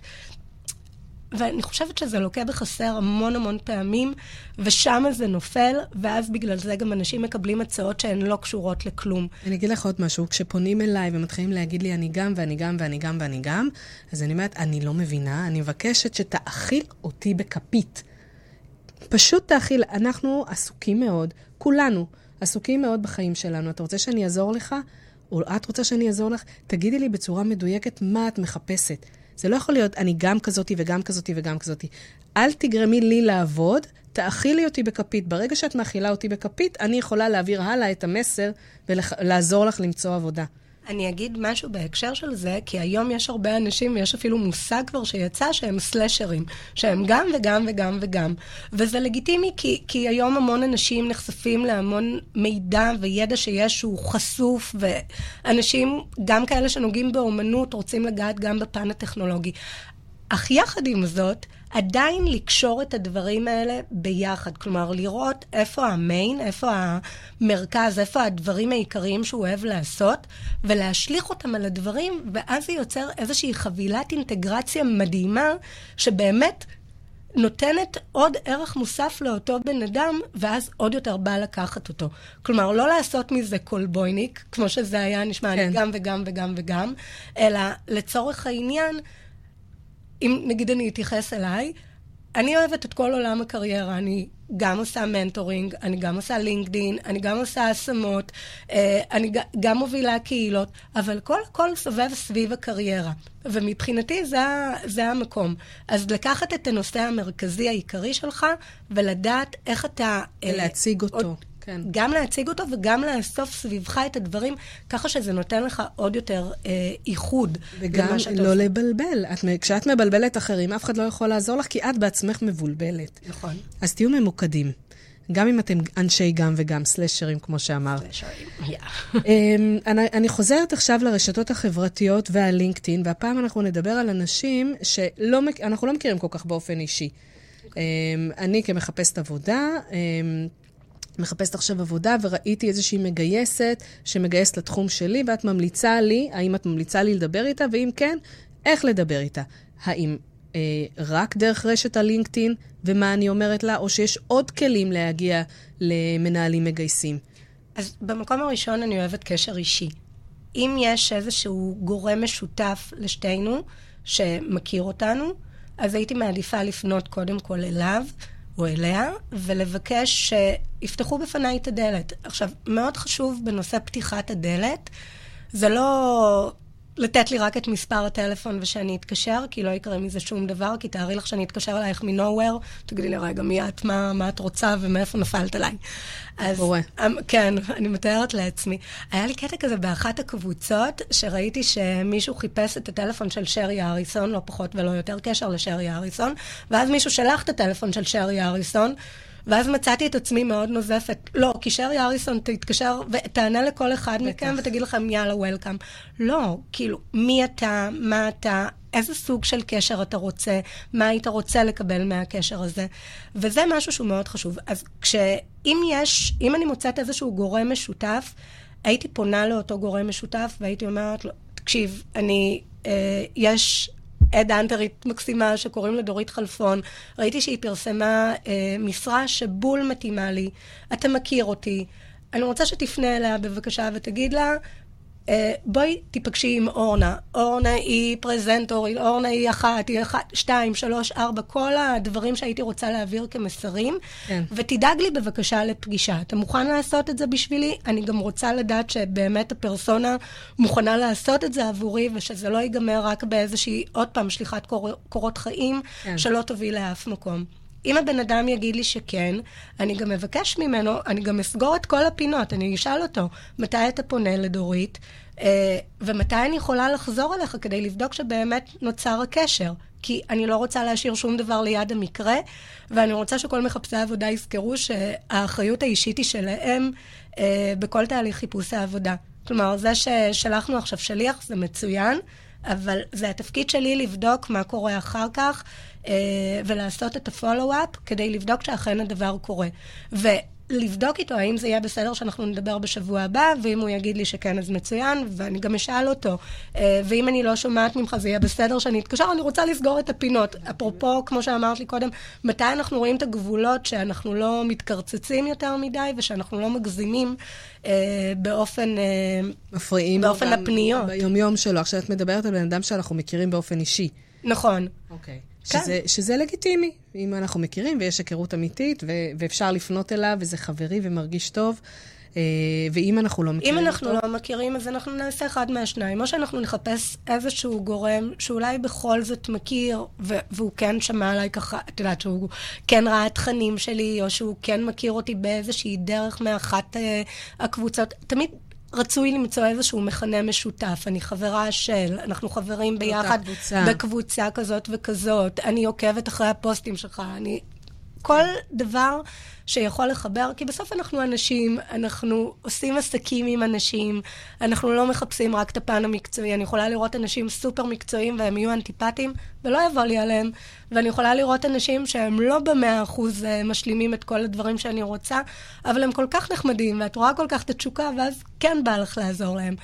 ואני חושבת שזה לוקה בחסר המון המון פעמים, ושם זה נופל, ואז בגלל זה גם אנשים מקבלים הצעות שהן לא קשורות לכלום. אני אגיד לך עוד משהו, כשפונים אליי ומתחילים להגיד לי אני גם ואני גם ואני גם ואני גם, אז אני אומרת, אני לא מבינה, אני מבקשת שתאכיל אותי בכפית. פשוט תאכיל, אנחנו עסוקים מאוד, כולנו עסוקים מאוד בחיים שלנו. אתה רוצה שאני אעזור לך? או את רוצה שאני אעזור לך? תגידי לי בצורה מדויקת מה את מחפשת. זה לא יכול להיות, אני גם כזאתי וגם כזאתי וגם כזאתי. אל תגרמי לי לעבוד, תאכילי אותי בכפית. ברגע שאת מאכילה אותי בכפית, אני יכולה להעביר הלאה את המסר ולעזור לך למצוא עבודה. אני אגיד משהו בהקשר של זה, כי היום יש הרבה אנשים, ויש אפילו מושג כבר שיצא, שהם סלשרים, שהם גם וגם וגם וגם. וזה לגיטימי, כי, כי היום המון אנשים נחשפים להמון מידע וידע שיש שהוא חשוף, ואנשים, גם כאלה שנוגעים באומנות, רוצים לגעת גם בפן הטכנולוגי. אך יחד עם זאת, עדיין לקשור את הדברים האלה ביחד. כלומר, לראות איפה המיין, איפה המרכז, איפה הדברים העיקריים שהוא אוהב לעשות, ולהשליך אותם על הדברים, ואז זה יוצר איזושהי חבילת אינטגרציה מדהימה, שבאמת נותנת עוד ערך מוסף לאותו בן אדם, ואז עוד יותר בא לקחת אותו. כלומר, לא לעשות מזה קולבויניק, כמו שזה היה נשמע, כן. אני גם וגם וגם וגם, אלא לצורך העניין, אם נגיד אני אתייחס אליי, אני אוהבת את כל עולם הקריירה. אני גם עושה מנטורינג, אני גם עושה לינקדין, אני גם עושה השמות, אה, אני גם מובילה קהילות, אבל כל הכל סובב סביב הקריירה. ומבחינתי זה, זה המקום. אז לקחת את הנושא המרכזי העיקרי שלך, ולדעת איך אתה... אה, להציג אותו. כן. גם להציג אותו וגם לאסוף סביבך את הדברים, ככה שזה נותן לך עוד יותר אה, איחוד. וגם לא עושה. לבלבל. את, כשאת מבלבלת אחרים, אף אחד לא יכול לעזור לך, כי את בעצמך מבולבלת. נכון. אז תהיו ממוקדים. גם אם אתם אנשי גם וגם, סלשרים, כמו שאמרת. סלשרים, אמ, אני, אני חוזרת עכשיו לרשתות החברתיות והלינקדאין, והפעם אנחנו נדבר על אנשים שאנחנו לא מכירים כל כך באופן אישי. Okay. אוקיי. אמ, אני כמחפשת עבודה, אמ, מחפשת עכשיו עבודה, וראיתי איזושהי מגייסת שמגייסת לתחום שלי, ואת ממליצה לי, האם את ממליצה לי לדבר איתה, ואם כן, איך לדבר איתה. האם אה, רק דרך רשת הלינקדאין, ומה אני אומרת לה, או שיש עוד כלים להגיע למנהלים מגייסים? אז במקום הראשון אני אוהבת קשר אישי. אם יש איזשהו גורם משותף לשתינו, שמכיר אותנו, אז הייתי מעדיפה לפנות קודם כל אליו. או אליה, ולבקש שיפתחו בפניי את הדלת. עכשיו, מאוד חשוב בנושא פתיחת הדלת, זה לא לתת לי רק את מספר הטלפון ושאני אתקשר, כי לא יקרה מזה שום דבר, כי תארי לך שאני אתקשר אלייך מ-nowhere, תגידי לי, רגע, מי את, מה, מה את רוצה ומאיפה נפלת עליי. אז, קורה. אמ, כן, אני מתארת לעצמי. היה לי קטע כזה באחת הקבוצות, שראיתי שמישהו חיפש את הטלפון של שרי אריסון, לא פחות ולא יותר קשר לשרי אריסון, ואז מישהו שלח את הטלפון של שרי אריסון, ואז מצאתי את עצמי מאוד נוזפת. לא, כי שרי אריסון תתקשר ותענה לכל אחד מכם ותגיד לכם, יאללה, וולקאם. לא, כאילו, מי אתה, מה אתה, איזה סוג של קשר אתה רוצה, מה היית רוצה לקבל מהקשר הזה. וזה משהו שהוא מאוד חשוב. אז כשאם יש, אם אני מוצאת איזשהו גורם משותף, הייתי פונה לאותו גורם משותף והייתי אומרת לו, תקשיב, אני, אה, יש עד אנטרית מקסימה שקוראים לה דורית חלפון. ראיתי שהיא פרסמה אה, משרה שבול מתאימה לי. אתה מכיר אותי. אני רוצה שתפנה אליה בבקשה ותגיד לה, בואי תיפגשי עם אורנה. אורנה היא פרזנטור, אורנה היא אחת, היא אחת, שתיים, שלוש, ארבע, כל הדברים שהייתי רוצה להעביר כמסרים. כן. ותדאג לי בבקשה לפגישה. אתה מוכן לעשות את זה בשבילי? אני גם רוצה לדעת שבאמת הפרסונה מוכנה לעשות את זה עבורי, ושזה לא ייגמר רק באיזושהי, עוד פעם, שליחת קור... קורות חיים, כן. שלא תוביל לאף מקום. אם הבן אדם יגיד לי שכן, אני גם אבקש ממנו, אני גם אסגור את כל הפינות, אני אשאל אותו, מתי אתה פונה לדורית, אה, ומתי אני יכולה לחזור אליך כדי לבדוק שבאמת נוצר הקשר. כי אני לא רוצה להשאיר שום דבר ליד המקרה, ואני רוצה שכל מחפשי העבודה יזכרו שהאחריות האישית היא שלהם אה, בכל תהליך חיפוש העבודה. כלומר, זה ששלחנו עכשיו שליח זה מצוין, אבל זה התפקיד שלי לבדוק מה קורה אחר כך, אה, ולעשות את הפולו-אפ כדי לבדוק שאכן הדבר קורה. ולבדוק איתו האם זה יהיה בסדר שאנחנו נדבר בשבוע הבא, ואם הוא יגיד לי שכן, אז מצוין, ואני גם אשאל אותו. אה, ואם אני לא שומעת ממך, זה יהיה בסדר שאני אתקשר, אני רוצה לסגור את הפינות. אפרופו, כמו שאמרת לי קודם, מתי אנחנו רואים את הגבולות שאנחנו לא מתקרצצים יותר מדי, ושאנחנו לא מגזימים אה, באופן... אה, מפריעים. באופן הפניות. ביומיום שלו. עכשיו את מדברת על בן אדם שאנחנו מכירים באופן אישי. נכון. אוקיי. כן. שזה, שזה לגיטימי, אם אנחנו מכירים ויש היכרות אמיתית, ו- ואפשר לפנות אליו, וזה חברי ומרגיש טוב. אה, ואם אנחנו לא מכירים אם אנחנו אותו... לא מכירים, אז אנחנו נעשה אחד מהשניים. או שאנחנו נחפש איזשהו גורם שאולי בכל זאת מכיר, ו- והוא כן שמע עליי ככה, את יודעת, שהוא כן ראה תכנים שלי, או שהוא כן מכיר אותי באיזושהי דרך מאחת אה, הקבוצות. תמיד רצוי למצוא איזשהו מכנה משותף. אני חברה של, אנחנו חברים ביחד קבוצה. בקבוצה כזאת וכזאת. אני עוקבת אחרי הפוסטים שלך, אני... כל דבר שיכול לחבר, כי בסוף אנחנו אנשים, אנחנו עושים עסקים עם אנשים, אנחנו לא מחפשים רק את הפן המקצועי. אני יכולה לראות אנשים סופר מקצועיים והם יהיו אנטיפטיים, ולא יבוא לי עליהם. ואני יכולה לראות אנשים שהם לא במאה אחוז אה, משלימים את כל הדברים שאני רוצה, אבל הם כל כך נחמדים, ואת רואה כל כך את התשוקה, ואז כן בא לך לעזור להם.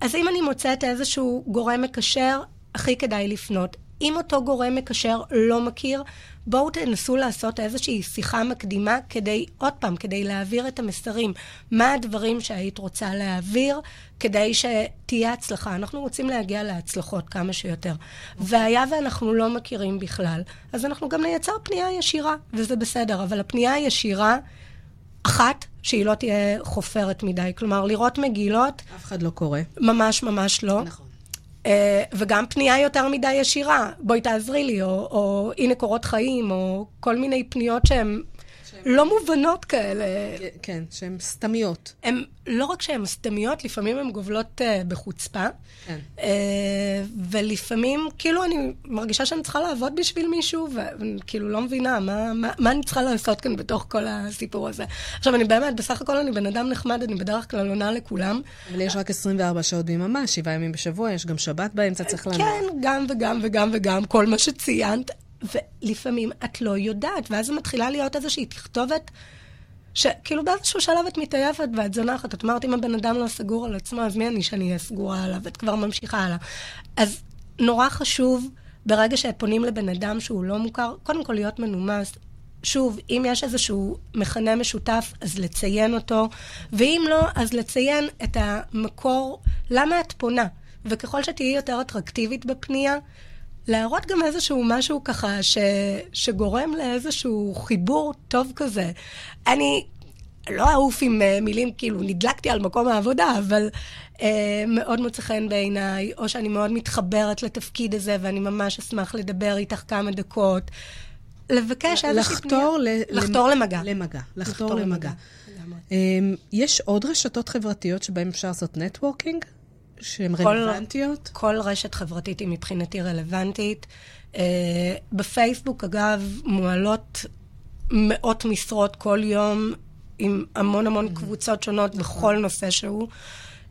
אז אם אני מוצאת איזשהו גורם מקשר, הכי כדאי לפנות. אם אותו גורם מקשר לא מכיר, בואו תנסו לעשות איזושהי שיחה מקדימה כדי, עוד פעם, כדי להעביר את המסרים. מה הדברים שהיית רוצה להעביר כדי שתהיה הצלחה? אנחנו רוצים להגיע להצלחות כמה שיותר. והיה ואנחנו לא מכירים בכלל, אז אנחנו גם נייצר פנייה ישירה, וזה בסדר. אבל הפנייה הישירה, אחת, שהיא לא תהיה חופרת מדי. כלומר, לראות מגילות, אף אחד לא קורא. ממש ממש לא. נכון. Uh, וגם פנייה יותר מדי ישירה, בואי תעזרי לי, או, או הנה קורות חיים, או כל מיני פניות שהן לא מובנות כאלה. כן, שהן סתמיות. הן, לא רק שהן סתמיות, לפעמים הן גובלות uh, בחוצפה. כן. Uh, ולפעמים, כאילו, אני מרגישה שאני צריכה לעבוד בשביל מישהו, ואני כאילו לא מבינה מה, מה, מה אני צריכה לעשות כאן בתוך כל הסיפור הזה. עכשיו, אני באמת, בסך הכל אני בן אדם נחמד, אני בדרך כלל עונה לכולם. אבל יש רק 24 שעות ביממה, שבעה ימים בשבוע, יש גם שבת באמצע, צריך לענות. כן, גם וגם וגם וגם, כל מה שציינת. ולפעמים את לא יודעת, ואז מתחילה להיות איזושהי תכתובת, שכאילו באיזשהו שלב את מתעייפת ואת זונחת. את אומרת, אם הבן אדם לא סגור על עצמו, אז מי אני שאני אהיה סגורה עליו? את כבר ממשיכה הלאה. אז נורא חשוב, ברגע שפונים לבן אדם שהוא לא מוכר, קודם כל להיות מנומס. שוב, אם יש איזשהו מכנה משותף, אז לציין אותו, ואם לא, אז לציין את המקור, למה את פונה. וככל שתהיי יותר אטרקטיבית בפנייה, להראות גם איזשהו משהו ככה ש, שגורם לאיזשהו חיבור טוב כזה. אני, לא אעוף עם uh, מילים, כאילו, נדלקתי על מקום העבודה, אבל uh, מאוד מוצא חן בעיניי, או שאני מאוד מתחברת לתפקיד הזה, ואני ממש אשמח לדבר איתך כמה דקות. לבקש איזושהי פנייה. לחתור, ל... לחתור למגע. למגע. לחתור למגע. Um, יש עוד רשתות חברתיות שבהן אפשר לעשות נטוורקינג? שהן רלוונטיות? כל רשת חברתית היא מבחינתי רלוונטית. Uh, בפייסבוק, אגב, מועלות מאות משרות כל יום, עם המון המון mm-hmm. קבוצות שונות בכל נושא שהוא.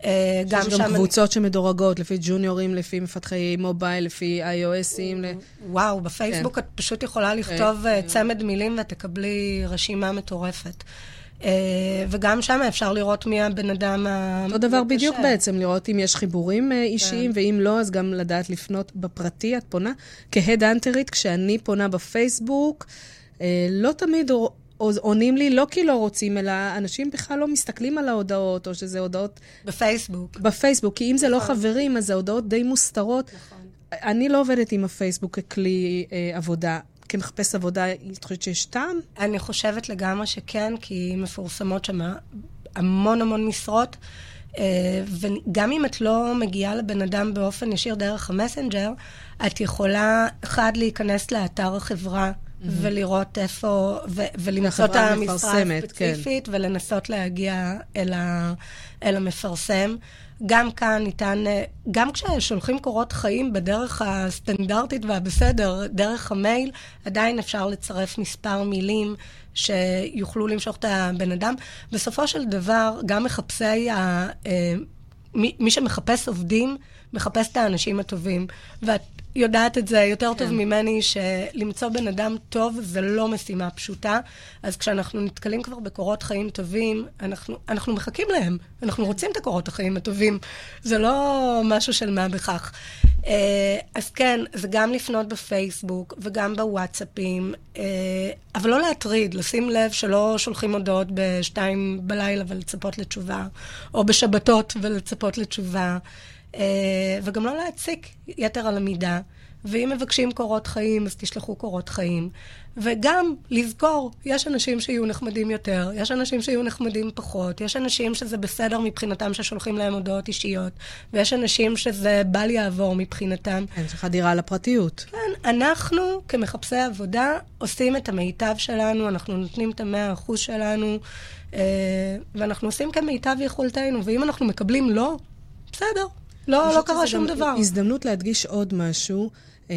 אה, גם שם... יש גם קבוצות שמדורגות, לפי ג'וניורים, לפי מפתחי מובייל, לפי iOSים. וואו, בפייסבוק כן. את פשוט יכולה לכתוב אה, צמד מילים ותקבלי רשימה מטורפת. Uh, וגם שם אפשר לראות מי הבן אדם ה... אותו דבר בדיוק בעצם, לראות אם יש חיבורים uh, אישיים, כן. ואם לא, אז גם לדעת לפנות בפרטי. את פונה כהד-אנטרית, כשאני פונה בפייסבוק, uh, לא תמיד עונים לי לא כי לא רוצים, אלא אנשים בכלל לא מסתכלים על ההודעות, או שזה הודעות... בפייסבוק. בפייסבוק, כי אם זה לא נכון. חברים, אז זה הודעות די מוסתרות. נכון. אני לא עובדת עם הפייסבוק ככלי אה, עבודה. כמחפש עבודה, את חושבת שיש טעם? אני חושבת לגמרי שכן, כי מפורסמות שם המון המון משרות. Uh, וגם אם את לא מגיעה לבן אדם באופן ישיר דרך המסנג'ר, את יכולה, אחד, להיכנס לאתר החברה. ולראות איפה, ו- ולמצוא את המשרה כן. הספציפית, כן. ולנסות להגיע אל, ה- אל המפרסם. גם כאן ניתן, גם כששולחים קורות חיים בדרך הסטנדרטית והבסדר, דרך המייל, עדיין אפשר לצרף מספר מילים שיוכלו למשוך את הבן אדם. בסופו של דבר, גם מחפשי ה... אה, מי, מי שמחפש עובדים, מחפש את האנשים הטובים. ואת יודעת את זה יותר כן. טוב ממני, שלמצוא בן אדם טוב זה לא משימה פשוטה. אז כשאנחנו נתקלים כבר בקורות חיים טובים, אנחנו, אנחנו מחכים להם. אנחנו רוצים את הקורות החיים הטובים. זה לא משהו של מה בכך. אה, אז כן, זה גם לפנות בפייסבוק וגם בוואטסאפים, אה, אבל לא להטריד, לשים לב שלא שולחים הודעות בשתיים בלילה ולצפות לתשובה, או בשבתות ולצפות לתשובה. אה, וגם לא להציק יתר על המידה. ואם מבקשים קורות חיים, אז תשלחו קורות חיים. וגם לזכור, יש אנשים שיהיו נחמדים יותר, יש אנשים שיהיו נחמדים פחות, יש אנשים שזה בסדר מבחינתם ששולחים להם הודעות אישיות, ויש אנשים שזה בל יעבור מבחינתם. כן, יש לך דירה על הפרטיות. כן, אנחנו כמחפשי עבודה עושים את המיטב שלנו, אנחנו נותנים את המאה אחוז שלנו, אה, ואנחנו עושים כמיטב יכולתנו, ואם אנחנו מקבלים לא, בסדר. לא, לא קרה שום דבר. הזדמנות להדגיש עוד משהו. Uh,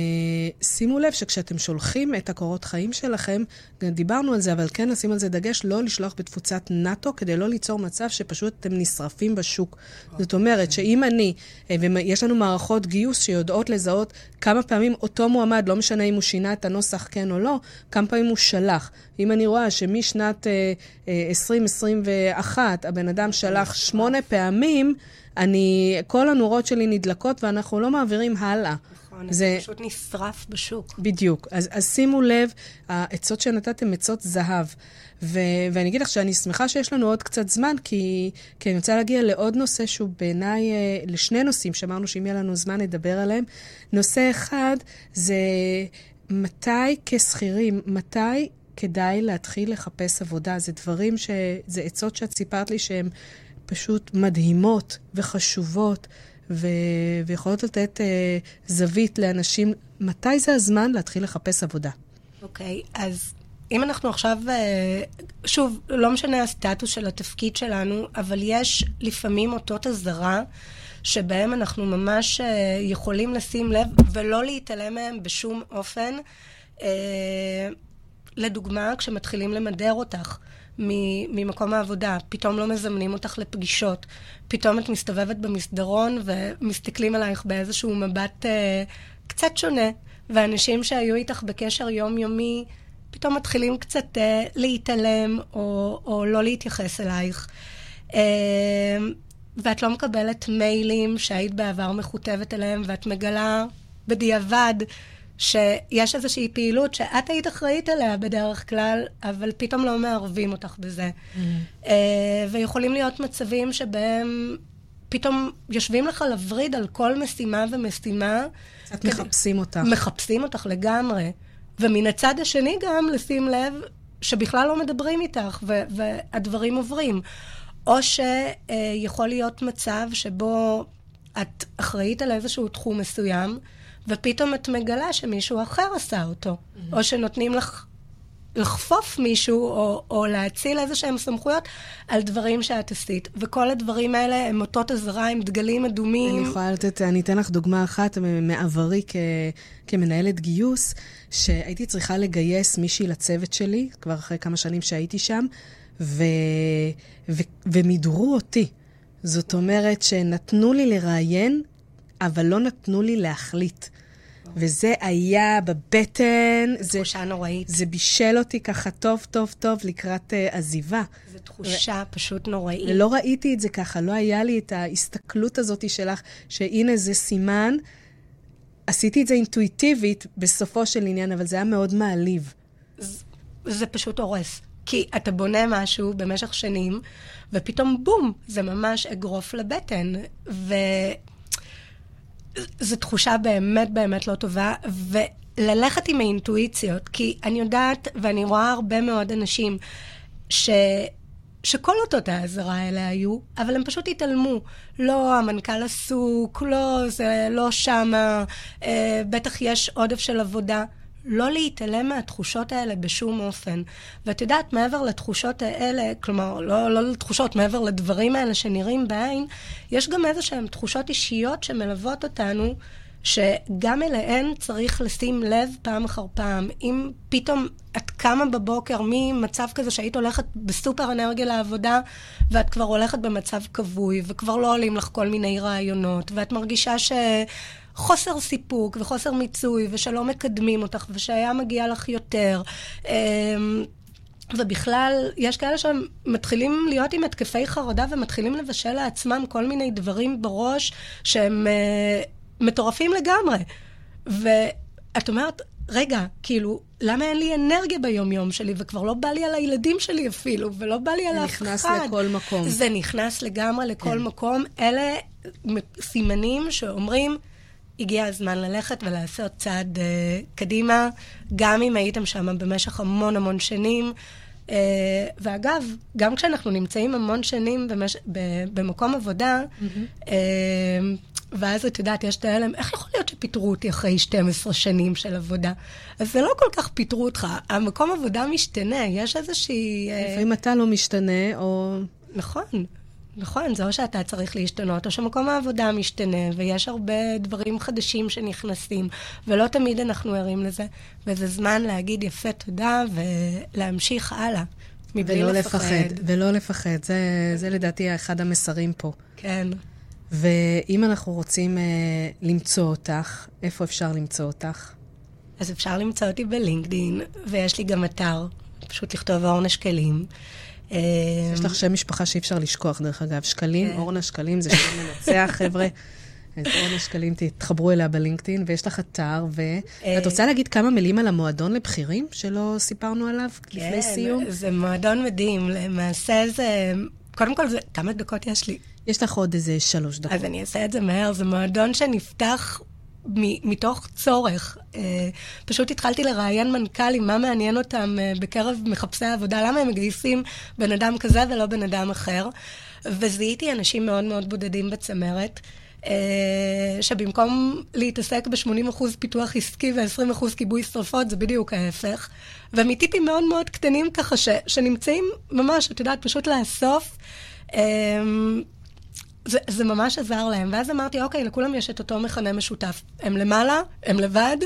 שימו לב שכשאתם שולחים את הקורות חיים שלכם, דיברנו על זה, אבל כן לשים על זה דגש, לא לשלוח בתפוצת נאט"ו, כדי לא ליצור מצב שפשוט אתם נשרפים בשוק. Okay. זאת אומרת, שאם אני, uh, ויש לנו מערכות גיוס שיודעות לזהות כמה פעמים אותו מועמד, לא משנה אם הוא שינה את הנוסח כן או לא, כמה פעמים הוא שלח. אם אני רואה שמשנת uh, uh, 2021 הבן אדם שלח שמונה פעמים, אני, כל הנורות שלי נדלקות ואנחנו לא מעבירים הלאה. נכון, זה פשוט נשרף בשוק. בדיוק. אז, אז שימו לב, העצות שנתתם עצות זהב. ו- ואני אגיד לך שאני שמחה שיש לנו עוד קצת זמן, כי, כי אני רוצה להגיע לעוד נושא שהוא בעיניי, אה, לשני נושאים שאמרנו שאם יהיה לנו זמן נדבר עליהם. נושא אחד זה מתי כשכירים, מתי כדאי להתחיל לחפש עבודה. זה דברים ש... זה עצות שאת סיפרת לי שהן פשוט מדהימות וחשובות. ו... ויכולות לתת uh, זווית לאנשים, מתי זה הזמן להתחיל לחפש עבודה? אוקיי, okay, אז אם אנחנו עכשיו, uh, שוב, לא משנה הסטטוס של התפקיד שלנו, אבל יש לפעמים אותות אזהרה. שבהם אנחנו ממש uh, יכולים לשים לב ולא להתעלם מהם בשום אופן. Uh, לדוגמה, כשמתחילים למדר אותך. ממקום העבודה, פתאום לא מזמנים אותך לפגישות, פתאום את מסתובבת במסדרון ומסתכלים עלייך באיזשהו מבט אה, קצת שונה, ואנשים שהיו איתך בקשר יומיומי, פתאום מתחילים קצת אה, להתעלם או, או לא להתייחס אלייך. אה, ואת לא מקבלת מיילים שהיית בעבר מכותבת אליהם, ואת מגלה בדיעבד שיש איזושהי פעילות שאת היית אחראית עליה בדרך כלל, אבל פתאום לא מערבים אותך בזה. Mm-hmm. ויכולים להיות מצבים שבהם פתאום יושבים לך לווריד על כל משימה ומשימה. קצת כדי... מחפשים אותך. מחפשים אותך לגמרי. ומן הצד השני גם לשים לב שבכלל לא מדברים איתך, ו- והדברים עוברים. או שיכול להיות מצב שבו את אחראית על איזשהו תחום מסוים, ופתאום את מגלה שמישהו אחר עשה אותו, mm-hmm. או שנותנים לך לחפוף מישהו, או, או להציל איזה שהם סמכויות על דברים שאת עשית. וכל הדברים האלה הם אותות אזהרה עם דגלים אדומים. אני יכולה לתת, אני אתן לך דוגמה אחת מעברי כ, כמנהלת גיוס, שהייתי צריכה לגייס מישהי לצוות שלי, כבר אחרי כמה שנים שהייתי שם, ו, ו, ומידרו אותי. זאת אומרת שנתנו לי לראיין, אבל לא נתנו לי להחליט. וזה היה בבטן. תחושה נוראית. זה בישל אותי ככה טוב, טוב, טוב לקראת uh, עזיבה. זו תחושה ו... פשוט נוראית. ולא ראיתי את זה ככה, לא היה לי את ההסתכלות הזאת שלך, שהנה זה סימן. עשיתי את זה אינטואיטיבית בסופו של עניין, אבל זה היה מאוד מעליב. זה, זה פשוט הורס. כי אתה בונה משהו במשך שנים, ופתאום בום, זה ממש אגרוף לבטן. ו... זו תחושה באמת באמת לא טובה, וללכת עם האינטואיציות, כי אני יודעת, ואני רואה הרבה מאוד אנשים, ש... שכל אותות האזהרה האלה היו, אבל הם פשוט התעלמו. לא, המנכ"ל עסוק, לא, זה לא שמה, אה, בטח יש עודף של עבודה. לא להתעלם מהתחושות האלה בשום אופן. ואת יודעת, מעבר לתחושות האלה, כלומר, לא, לא לתחושות, מעבר לדברים האלה שנראים בעין, יש גם איזה שהן תחושות אישיות שמלוות אותנו, שגם אליהן צריך לשים לב פעם אחר פעם. אם פתאום את קמה בבוקר ממצב כזה שהיית הולכת בסופר אנרגיה לעבודה, ואת כבר הולכת במצב כבוי, וכבר לא עולים לך כל מיני רעיונות, ואת מרגישה ש... חוסר סיפוק וחוסר מיצוי, ושלא מקדמים אותך, ושהיה מגיע לך יותר. אמ, ובכלל, יש כאלה שמתחילים להיות עם התקפי חרדה ומתחילים לבשל לעצמם כל מיני דברים בראש שהם uh, מטורפים לגמרי. ואת אומרת, רגע, כאילו, למה אין לי אנרגיה ביום-יום שלי, וכבר לא בא לי על הילדים שלי אפילו, ולא בא לי על אף אחד. זה נכנס לכל מקום. זה נכנס לגמרי לכל כן. מקום. אלה סימנים שאומרים, הגיע הזמן ללכת ולעשות צעד uh, קדימה, גם אם הייתם שם במשך המון המון שנים. Uh, ואגב, גם כשאנחנו נמצאים המון שנים במש... ב... במקום עבודה, mm-hmm. uh, ואז את יודעת, יש את ההלם, איך יכול להיות שפיטרו אותי אחרי 12 שנים של עבודה? אז זה לא כל כך פיטרו אותך, המקום עבודה משתנה, יש איזושהי... לפעמים אתה לא משתנה, או... נכון. נכון, זה או שאתה צריך להשתנות, או שמקום העבודה משתנה, ויש הרבה דברים חדשים שנכנסים, ולא תמיד אנחנו ערים לזה, וזה זמן להגיד יפה תודה ולהמשיך הלאה, מבלי ולא לפחד. לפחד. ולא לפחד, זה, זה לדעתי אחד המסרים פה. כן. ואם אנחנו רוצים uh, למצוא אותך, איפה אפשר למצוא אותך? אז אפשר למצוא אותי בלינקדין, ויש לי גם אתר, פשוט לכתוב אורנה שקלים. יש לך שם משפחה שאי אפשר לשכוח, דרך אגב. שקלים, כן. אורנה שקלים, זה שם מנצח, חבר'ה. אז אורנה שקלים, תתחברו אליה בלינקדאין, ויש לך אתר, ואת אה, רוצה להגיד כמה מילים על המועדון לבכירים שלא סיפרנו עליו לפני סיום? כן, זה מועדון מדהים. למעשה זה... קודם כל, זה... כמה דקות יש לי? יש לך עוד איזה שלוש דקות. אז אני אעשה את זה מהר. זה מועדון שנפתח מתוך צורך. אה, פשוט התחלתי לראיין מנכ"לים, מה מעניין אותם אה, בקרב מחפשי העבודה, למה הם מגייסים בן אדם כזה ולא בן אדם אחר. וזיהיתי אנשים מאוד מאוד בודדים בצמרת. אה, שבמקום להתעסק ב-80% פיתוח עסקי ו-20% כיבוי שרפות, זה בדיוק ההפך. ומטיפים מאוד מאוד קטנים ככה, ש, שנמצאים ממש, את יודעת, פשוט לאסוף. זה, זה ממש עזר להם. ואז אמרתי, אוקיי, לכולם יש את אותו מכנה משותף. הם למעלה, הם לבד,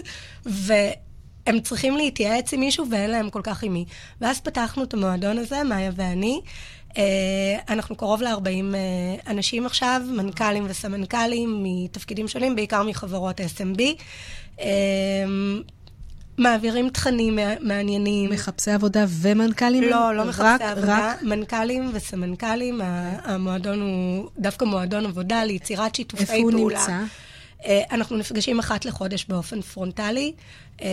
והם צריכים להתייעץ עם מישהו ואין להם כל כך עם מי. ואז פתחנו את המועדון הזה, מאיה ואני. Uh, אנחנו קרוב ל-40 uh, אנשים עכשיו, מנכ"לים וסמנכ"לים מתפקידים שונים, בעיקר מחברות SMB. Uh, מעבירים תכנים מעניינים. מחפשי עבודה ומנכ"לים? לא, לא מחפשי רק, עבודה, רק... מנכ"לים וסמנכ"לים. המועדון הוא דווקא מועדון עבודה ליצירת שיתופי פעולה. איפה הוא נמצא? אה, אנחנו נפגשים אחת לחודש באופן פרונטלי. אה,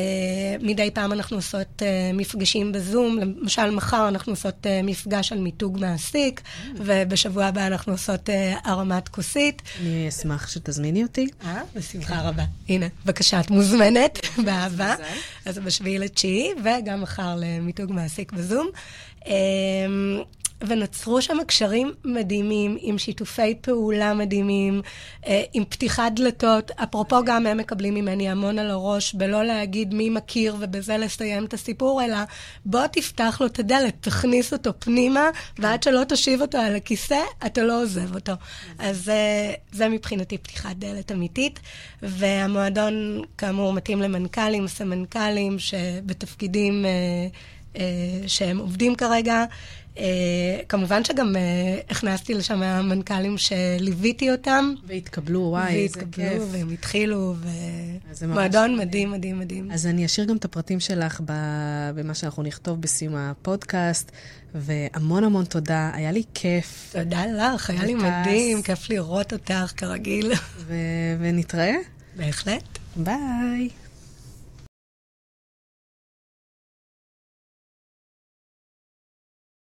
מדי פעם אנחנו עושות אה, מפגשים בזום, למשל מחר אנחנו עושות מפגש על מיתוג מעסיק, ובשבוע הבא אנחנו עושות הרמת כוסית. אני אשמח שתזמיני אותי. אה, בשמחה רבה. הנה, בבקשה, את מוזמנת, באהבה. אז בשביעי לתשיעי, וגם מחר למיתוג מעסיק בזום. ונוצרו שם קשרים מדהימים, עם שיתופי פעולה מדהימים, אה, עם פתיחת דלתות. אפרופו, גם הם מקבלים ממני המון על הראש, בלא להגיד מי מכיר ובזה לסיים את הסיפור, אלא בוא תפתח לו את הדלת, תכניס אותו פנימה, ועד שלא תושיב אותו על הכיסא, אתה לא עוזב אותו. אז אה, זה מבחינתי פתיחת דלת אמיתית, והמועדון, כאמור, מתאים למנכ"לים, סמנכ"לים, שבתפקידים... אה, שהם עובדים כרגע, כמובן שגם uh, הכנסתי לשם מנכ"לים שליוויתי אותם. והתקבלו, וואי, איזה כיף. והתקבלו, והם התחילו, ומועדון מדהים, מדהים, מדהים. אז אני אשאיר גם את הפרטים שלך במה שאנחנו נכתוב בסיום הפודקאסט, והמון המון תודה, היה לי כיף. תודה לך, היה לי מדהים, כיף לראות אותך, כרגיל. ונתראה. בהחלט. ביי.